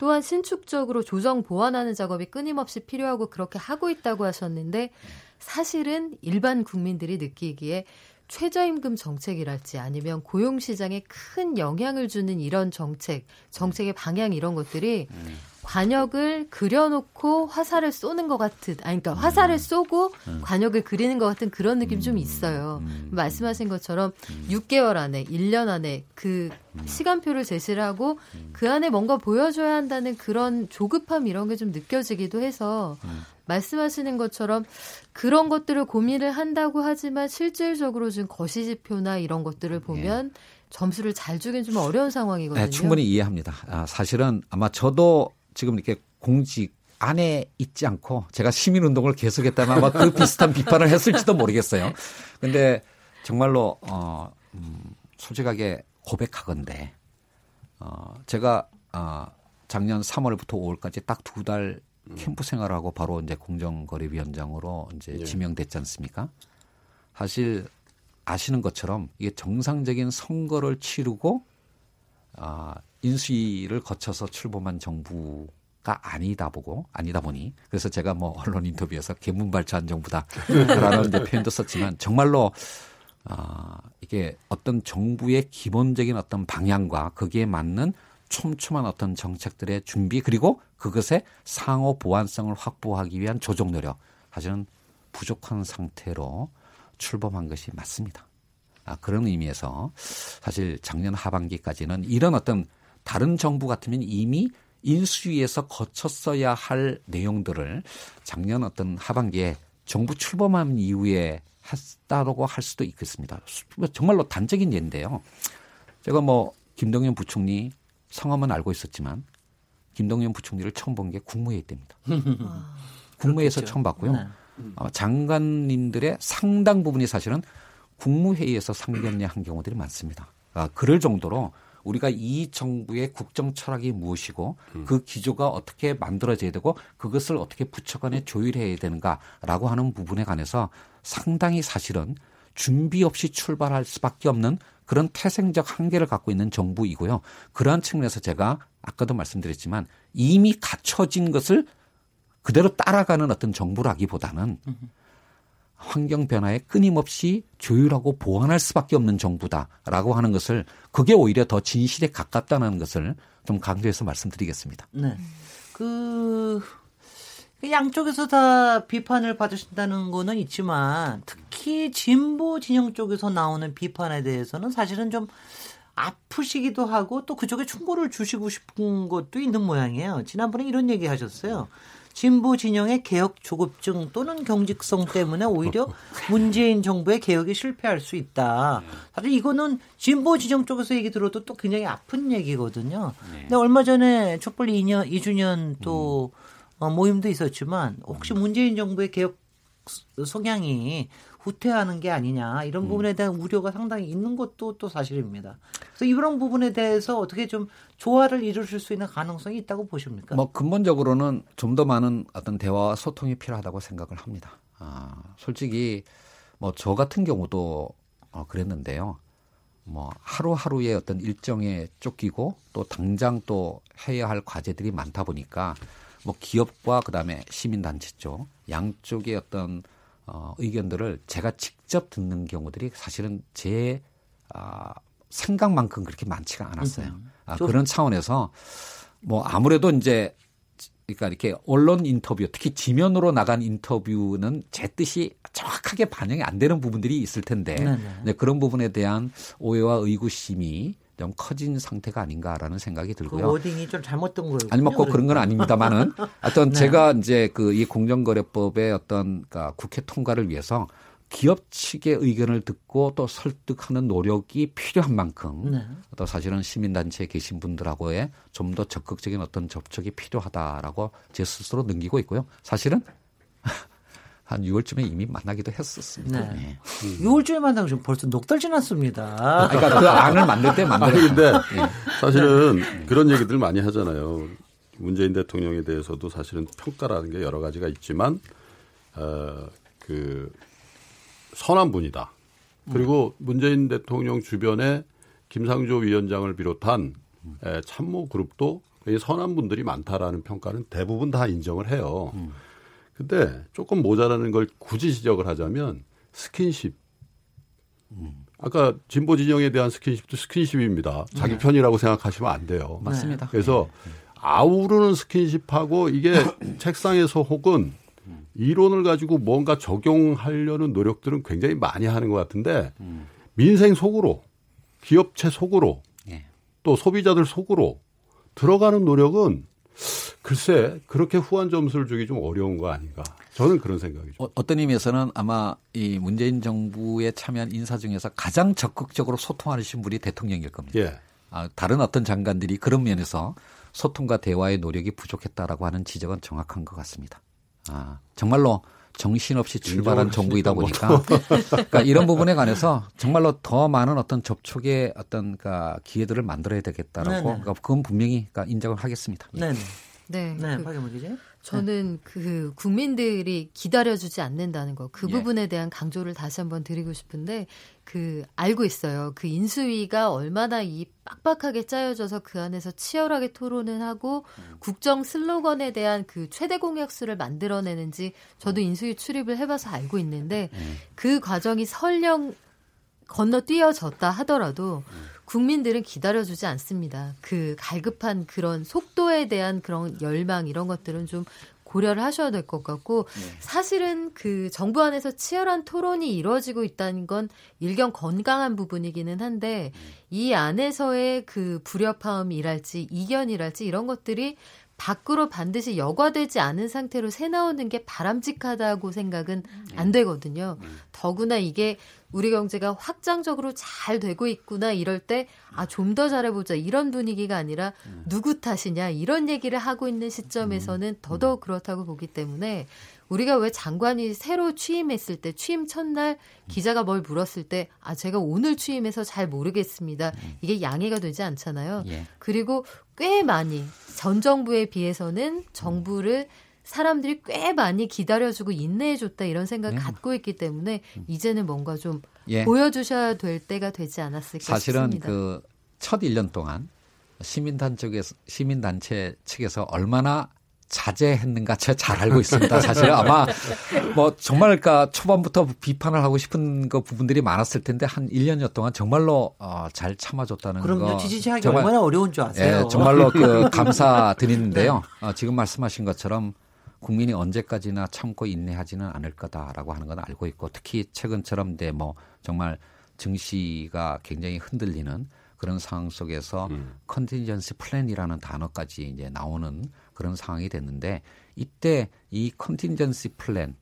또한 신축적으로 조정 보완하는 작업이 끊임없이 필요하고 그렇게 하고 있다고 하셨는데 사실은 일반 국민들이 느끼기에 최저임금 정책이랄지 아니면 고용 시장에 큰 영향을 주는 이런 정책, 정책의 방향 이런 것들이 관역을 그려놓고 화살을 쏘는 것 같은, 아니, 그러니까 화살을 쏘고 관역을 그리는 것 같은 그런 느낌이 좀 있어요. 말씀하신 것처럼 6개월 안에, 1년 안에 그 시간표를 제시를 하고 그 안에 뭔가 보여줘야 한다는 그런 조급함 이런 게 좀 느껴지기도 해서 말씀하시는 것처럼 그런 것들을 고민을 한다고 하지만 실질적으로 지금 거시지표나 이런 것들을 보면 점수를 잘 주긴 좀 어려운 상황이거든요. 네, 충분히 이해합니다. 아, 사실은 아마 저도 지금 이렇게 공직 안에 있지 않고 제가 시민운동을 계속했다면 아마 그 비슷한 비판을 했을지도 모르겠어요. 근데 정말로, 어, 음, 솔직하게 고백하건데, 어, 제가, 어, 작년 3월부터 5월까지 딱 두 달 캠프 생활하고 바로 이제 공정거래위원장으로 이제 예. 지명됐지 않습니까? 사실 아시는 것처럼 이게 정상적인 선거를 치르고 아, 인수위를 거쳐서 출범한 정부 가 아니다 보고 아니다 보니 그래서 제가 뭐 언론 인터뷰에서 개문발차한 정부다라는 표현도 썼지만 정말로 아, 이게 어떤 정부의 기본적인 어떤 방향과 거기에 맞는 촘촘한 어떤 정책들의 준비 그리고 그것의 상호 보완성을 확보하기 위한 조정 노력 사실은 부족한 상태로 출범한 것이 맞습니다. 아, 그런 의미에서 사실 작년 하반기까지는 이런 어떤 다른 정부 같으면 이미 인수위에서 거쳤어야 할 내용들을 작년 어떤 하반기에 정부 출범한 이후에 했다고 할 수도 있겠습니다. 정말로 단적인 예인데요. 제가 뭐 김동연 부총리 성함은 알고 있었지만 김동연 부총리를 처음 본 게 국무회의 때입니다. 국무회의에서 그렇겠죠. 처음 봤고요. 네. 장관님들의 상당 부분이 사실은 국무회의에서 상견례 한 경우들이 많습니다. 아, 그럴 정도로 우리가 이 정부의 국정 철학이 무엇이고 그 기조가 어떻게 만들어져야 되고 그것을 어떻게 부처간에 조율해야 되는가라고 하는 부분에 관해서 상당히 사실은 준비 없이 출발할 수밖에 없는 그런 태생적 한계를 갖고 있는 정부이고요. 그러한 측면에서 제가 아까도 말씀드렸지만 이미 갖춰진 것을 그대로 따라가는 어떤 정부라기보다는 환경 변화에 끊임없이 조율하고 보완할 수밖에 없는 정부다라고 하는 것을 그게 오히려 더 진실에 가깝다는 것을 좀 강조해서 말씀드리겠습니다. 네. 그, 그 양쪽에서 다 비판을 받으신다는 거는 있지만 특히 진보 진영 쪽에서 나오는 비판에 대해서는 사실은 좀 아프시기도 하고 또 그쪽에 충고를 주시고 싶은 것도 있는 모양이에요. 지난번에 이런 얘기 하셨어요. 진보 진영의 개혁 조급증 또는 경직성 때문에 오히려 문재인 정부의 개혁이 실패할 수 있다. 사실 이거는 진보 진영 쪽에서 얘기 들어도 또 굉장히 아픈 얘기거든요. 근데 얼마 전에 촛불 2년 2주년 또 어, 모임도 있었지만 혹시 문재인 정부의 개혁 성향이 후퇴하는 게 아니냐 이런 음. 부분에 대한 우려가 상당히 있는 것도 또 사실입니다. 그래서 이런 부분에 대해서 어떻게 좀 조화를 이루실 수 있는 가능성이 있다고 보십니까? 뭐 근본적으로는 좀 더 많은 어떤 대화와 소통이 필요하다고 생각을 합니다. 아, 솔직히 뭐 저 같은 경우도 어, 그랬는데요. 뭐 하루하루의 어떤 일정에 쫓기고 또 당장 또 해야 할 과제들이 많다 보니까 뭐 기업과 그다음에 시민 단체 쪽 양쪽의 어떤 어, 의견들을 제가 직접 듣는 경우들이 사실은 제 아, 생각만큼 그렇게 많지가 않았어요. 아, 그런 차원에서 뭐 아무래도 이제 그러니까 이렇게 언론 인터뷰, 특히 지면으로 나간 인터뷰는 제 뜻이 정확하게 반영이 안 되는 부분들이 있을 텐데 네네. 네, 그런 부분에 대한 오해와 의구심이 좀 커진 상태가 아닌가라는 생각이 그 들고요. 워딩이 좀 잘못된 거예요. 아니 뭐꼭 그런 건 아닙니다만은 어떤 네. 제가 이제 그 이 공정거래법의 어떤 그러니까 국회 통과를 위해서 기업 측의 의견을 듣고 또 설득하는 노력이 필요한 만큼 네. 또 사실은 시민단체에 계신 분들하고의 좀 더 적극적인 어떤 접촉이 필요하다라고 제 스스로 넘기고 있고요. 사실은 한 6월쯤에 이미 만나기도 했었습니다. 네. 네. 6월쯤에 만나고 지금 벌써 넉 달 지났습니다. 아, 그러니까 그 안을 만들 때. 근데 예. 사실은 그런 얘기들 많이 하잖아요. 문재인 대통령에 대해서도 사실은 평가라는 게 여러 가지가 있지만 어 그 선한 분이다. 그리고 문재인 대통령 주변에 김상조 위원장을 비롯한 에, 참모 그룹도 선한 분들이 많다라는 평가는 대부분 다 인정을 해요. 근데 조금 모자라는 걸 굳이 지적을 하자면 스킨십. 아까 진보 진영에 대한 스킨십도 스킨십입니다. 자기 편이라고 생각하시면 안 돼요. 맞습니다. 그래서 아우르는 스킨십하고 이게 책상에서 혹은 이론을 가지고 뭔가 적용하려는 노력들은 굉장히 많이 하는 것 같은데 민생 속으로 기업체 속으로 예. 또 소비자들 속으로 들어가는 노력은 글쎄 그렇게 후한 점수를 주기 좀 어려운 거 아닌가 저는 그런 생각이죠. 어, 어떤 의미에서는 아마 이 문재인 정부에 참여한 인사 중에서 가장 적극적으로 소통하신 분이 대통령일 겁니다. 예. 아, 다른 어떤 장관들이 그런 면에서 소통과 대화의 노력이 부족했다라고 하는 지적은 정확한 것 같습니다. 아, 정말로 정신없이 출발한 정부이다 보니까 그러니까 이런 부분에 관해서 정말로 더 많은 어떤 접촉의 어떤 그러니까 기회들을 만들어야 되겠다라고 네네. 그러니까 그건 분명히 그러니까 인정을 하겠습니다. 예. 네네. 네. 네, 그 박영문 기자. 저는 그 국민들이 기다려주지 않는다는 거, 그 예. 부분에 대한 강조를 다시 한번 드리고 싶은데, 그, 알고 있어요. 그 인수위가 얼마나 이 빡빡하게 짜여져서 그 안에서 치열하게 토론을 하고, 국정 슬로건에 대한 그 최대 공약수를 만들어내는지, 저도 인수위 출입을 해봐서 알고 있는데, 그 과정이 설령 건너뛰어졌다 하더라도, 국민들은 기다려주지 않습니다. 그 갈급한 그런 속도에 대한 그런 열망 이런 것들은 좀 고려를 하셔야 될 것 같고 사실은 그 정부 안에서 치열한 토론이 이루어지고 있다는 건 일견 건강한 부분이기는 한데 이 안에서의 그 불협화음이랄지 이견이랄지 이런 것들이 밖으로 반드시 여과되지 않은 상태로 새 나오는 게 바람직하다고 생각은 안 되거든요. 더구나 이게 우리 경제가 확장적으로 잘 되고 있구나 이럴 때 아 좀 더 잘해보자 이런 분위기가 아니라 누구 탓이냐 이런 얘기를 하고 있는 시점에서는 더더욱 그렇다고 보기 때문에 우리가 왜 장관이 새로 취임했을 때 취임 첫날 기자가 뭘 물었을 때 아 제가 오늘 취임해서 잘 모르겠습니다. 이게 양해가 되지 않잖아요. 예. 그리고 꽤 많이 전 정부에 비해서는 정부를 사람들이 꽤 많이 기다려주고 인내해줬다 이런 생각 을 네. 갖고 있기 때문에 이제는 뭔가 좀 예. 보여주셔야 될 때가 되지 않았을까 사실은 싶습니다. 그첫 1년 동안 시민단 쪽에서 시민단체 측에서 얼마나 자제했는가 제가 잘 알고 있습니다. 사실 아마 뭐 정말 그러니까 초반부터 비판을 하고 싶은 그 부분들이 많았을 텐데 한 1년여 동안 정말로 어, 잘 참아줬다는 그럼요. 거 지지하기 정말 얼마나 어려운 줄 아세요. 예, 정말로 그 감사드리는데요. 어, 지금 말씀하신 것처럼 국민이 언제까지나 참고 인내하지는 않을 거다라고 하는 건 알고 있고 특히 최근처럼 네, 뭐 정말 증시가 굉장히 흔들리는 그런 상황 속에서 컨틴전시 플랜이라는 단어까지 이제 나오는 그런 상황이 됐는데 이때 이 contingency plan의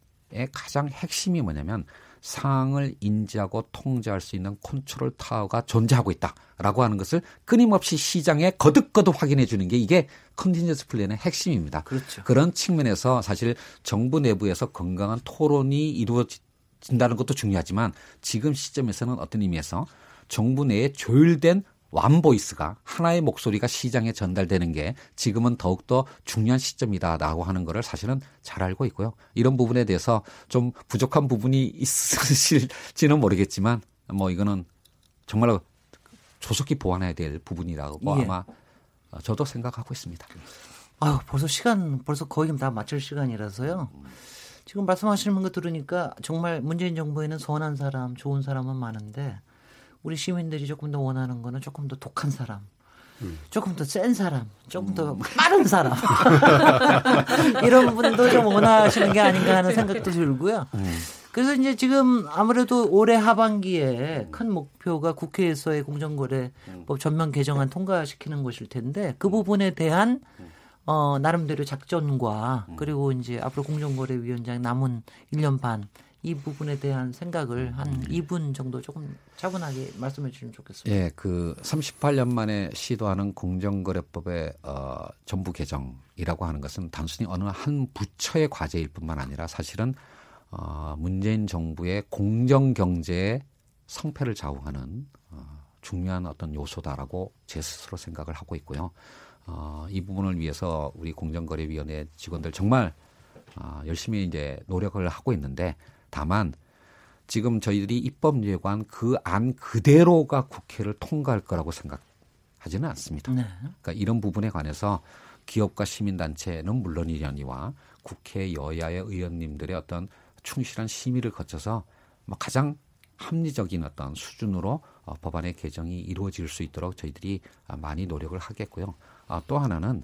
가장 핵심이 뭐냐면 상황을 인지하고 통제할 수 있는 컨트롤 타워가 존재하고 있다라고 하는 것을 끊임없이 시장에 거듭거듭 확인해 주는 게 이게 contingency plan의 핵심입니다. 그렇죠. 그런 측면에서 사실 정부 내부에서 건강한 토론이 이루어지 진다는 것도 중요하지만 지금 시점에서는 어떤 의미에서 정부 내에 조율된 완보이스가 하나의 목소리가 시장에 전달되는 게 지금은 더욱더 중요한 시점이다라고 하는 거를 사실은 잘 알고 있고요. 이런 부분에 대해서 좀 부족한 부분이 있으실지는 모르겠지만 뭐 이거는 정말로 조속히 보완해야 될 부분이라고 예. 아마 저도 생각하고 있습니다. 아유, 벌써 시간 벌써 거의 다 맞출 시간이라서요. 지금 말씀하시는 거 들으니까 정말 문재인 정부에는 선한 사람, 좋은 사람은 많은데 우리 시민들이 조금 더 원하는 거는 조금 더 독한 사람, 음. 조금 더 센 사람, 조금 더 음. 빠른 사람 이런 분도 좀 원하시는 게 아닌가 하는 생각도 들고요. 음. 그래서 이제 지금 아무래도 올해 하반기에 큰 목표가 국회에서의 공정거래법 전면 개정안 통과시키는 것일 텐데 그 부분에 대한 어, 나름대로 작전과 그리고 이제 앞으로 공정거래위원장 남은 1년 반 이 부분에 대한 생각을 한 2분 정도 조금 차분하게 말씀해 주시면 좋겠습니다. 예, 그 38년 만에 시도하는 공정거래법의 어, 전부 개정이라고 하는 것은 단순히 어느 한 부처의 과제일 뿐만 아니라 사실은 어, 문재인 정부의 공정 경제의 성패를 좌우하는 어, 중요한 어떤 요소다라고 제 스스로 생각을 하고 있고요. 어, 이 부분을 위해서 우리 공정거래위원회 직원들 정말 어, 열심히 이제 노력을 하고 있는데 다만 지금 저희들이 입법예관 그안 그대로가 국회를 통과할 거라고 생각하지는 않습니다. 네. 그러니까 이런 부분에 관해서 기업과 시민단체는 물론이려니와 국회 여야의 의원님들의 어떤 충실한 심의를 거쳐서 뭐 가장 합리적인 어떤 수준으로 어, 법안의 개정이 이루어질 수 있도록 저희들이 많이 노력을 하겠고요. 아, 또 하나는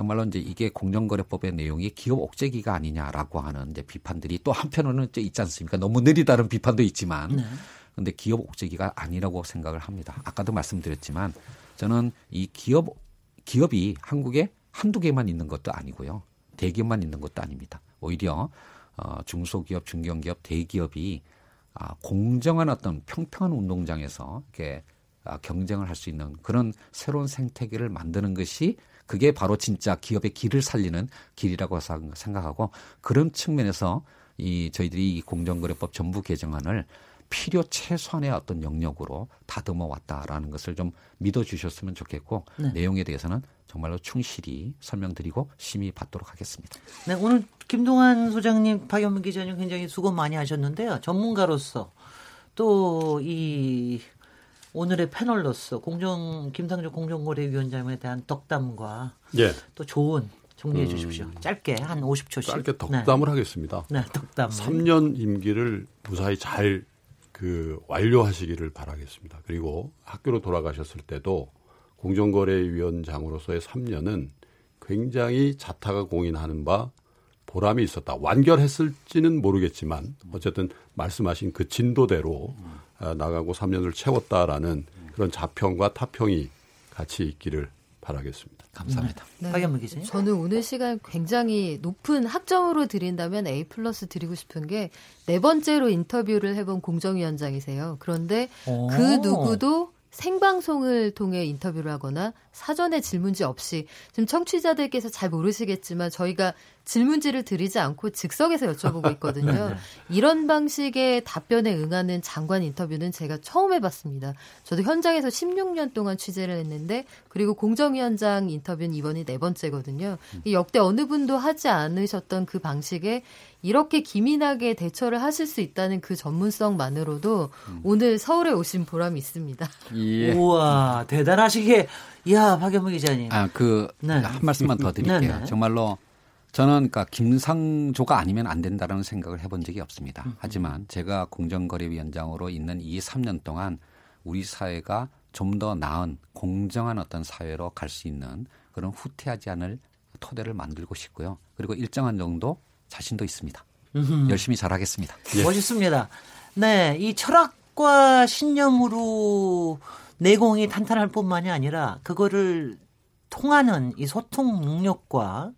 정말로 이제 이게 공정거래법의 내용이 기업 옥죄기가 아니냐라고 하는 이제 비판들이 또 한편으로는 이제 있지 않습니까? 너무 느리다는 비판도 있지만, 네. 근데 기업 옥죄기가 아니라고 생각을 합니다. 아까도 말씀드렸지만 저는 이 기업 기업이 한국에 한두 개만 있는 것도 아니고요, 대기업만 있는 것도 아닙니다. 오히려 어, 중소기업, 중견기업, 대기업이 아, 공정한 어떤 평평한 운동장에서 이렇게 아, 경쟁을 할 수 있는 그런 새로운 생태계를 만드는 것이 그게 바로 진짜 기업의 길을 살리는 길이라고 생각하고 그런 측면에서 이 저희들이 이 공정거래법 전부 개정안을 필요 최소한의 어떤 영역으로 다듬어 왔다라는 것을 좀 믿어 주셨으면 좋겠고 네. 내용에 대해서는 정말로 충실히 설명드리고 심의 받도록 하겠습니다. 네, 오늘 김동환 소장님, 박연민 기자님 굉장히 수고 많이 하셨는데요. 전문가로서 또 이 오늘의 패널로서 공정 김상조 공정거래위원장에 대한 덕담과 예. 또 좋은 정리해 음, 주십시오. 짧게 한 50초씩. 짧게 덕담을 네. 하겠습니다. 네, 덕담. 3년 임기를 무사히 잘 그 완료하시기를 바라겠습니다. 그리고 학교로 돌아가셨을 때도 공정거래위원장으로서의 3년은 굉장히 자타가 공인하는 바 보람이 있었다. 완결했을지는 모르겠지만 어쨌든 말씀하신 그 진도대로 어, 나가고 3년을 채웠다라는 그런 자평과 타평이 같이 있기를 바라겠습니다. 감사합니다. 네. 박연무 기자 저는 오늘 시간 굉장히 높은 학점으로 드린다면 A 플러스 드리고 싶은 게 네 번째로 인터뷰를 해본 공정위원장이세요. 그런데 그 누구도 생방송을 통해 인터뷰를 하거나 사전에 질문지 없이 지금 청취자들께서 잘 모르시겠지만 저희가 질문지를 드리지 않고 즉석에서 여쭤보고 있거든요. 네. 이런 방식의 답변에 응하는 장관 인터뷰는 제가 처음 해봤습니다. 저도 현장에서 16년 동안 취재를 했는데 그리고 공정위원장 인터뷰는 이번이 네 번째거든요. 음. 역대 어느 분도 하지 않으셨던 그 방식에 이렇게 기민하게 대처를 하실 수 있다는 그 전문성만으로도 음. 오늘 서울에 오신 보람이 있습니다. 예. 우와 대단하시게 야 박영무 기자님. 아그한 네. 말씀만 더 드릴게요. 네, 네. 정말로 저는 그러니까 김상조가 아니면 안 된다라는 생각을 해본 적이 없습니다. 음. 하지만 제가 공정거래위원장으로 있는 이 3년 동안 우리 사회가 좀 더 나은 공정한 어떤 사회로 갈 수 있는 그런 후퇴하지 않을 토대를 만들고 싶고요. 그리고 일정한 정도 자신도 있습니다. 음흠. 열심히 잘하겠습니다. 예. 멋있습니다. 네, 이 철학과 신념으로 내공이 탄탄할 뿐만이 아니라 그거를 통하는 이 소통 능력과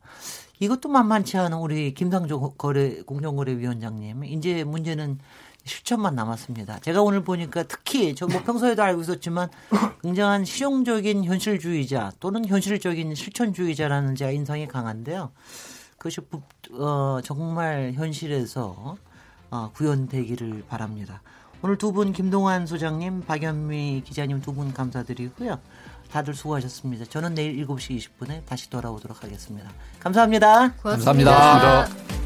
이것도 만만치 않은 우리 김상조 거래 공정거래위원장님. 이제 문제는 실천만 남았습니다. 제가 오늘 보니까 특히 저 뭐 평소에도 알고 있었지만 굉장한 실용적인 현실주의자 또는 현실적인 실천주의자라는 제가 인상이 강한데요. 그것이 어, 정말 현실에서 어, 구현되기를 바랍니다. 오늘 두 분 김동환 소장님, 박연미 기자님 두 분 감사드리고요. 다들 수고하셨습니다. 저는 내일 7시 20분에 다시 돌아오도록 하겠습니다. 감사합니다. 고맙습니다. 감사합니다.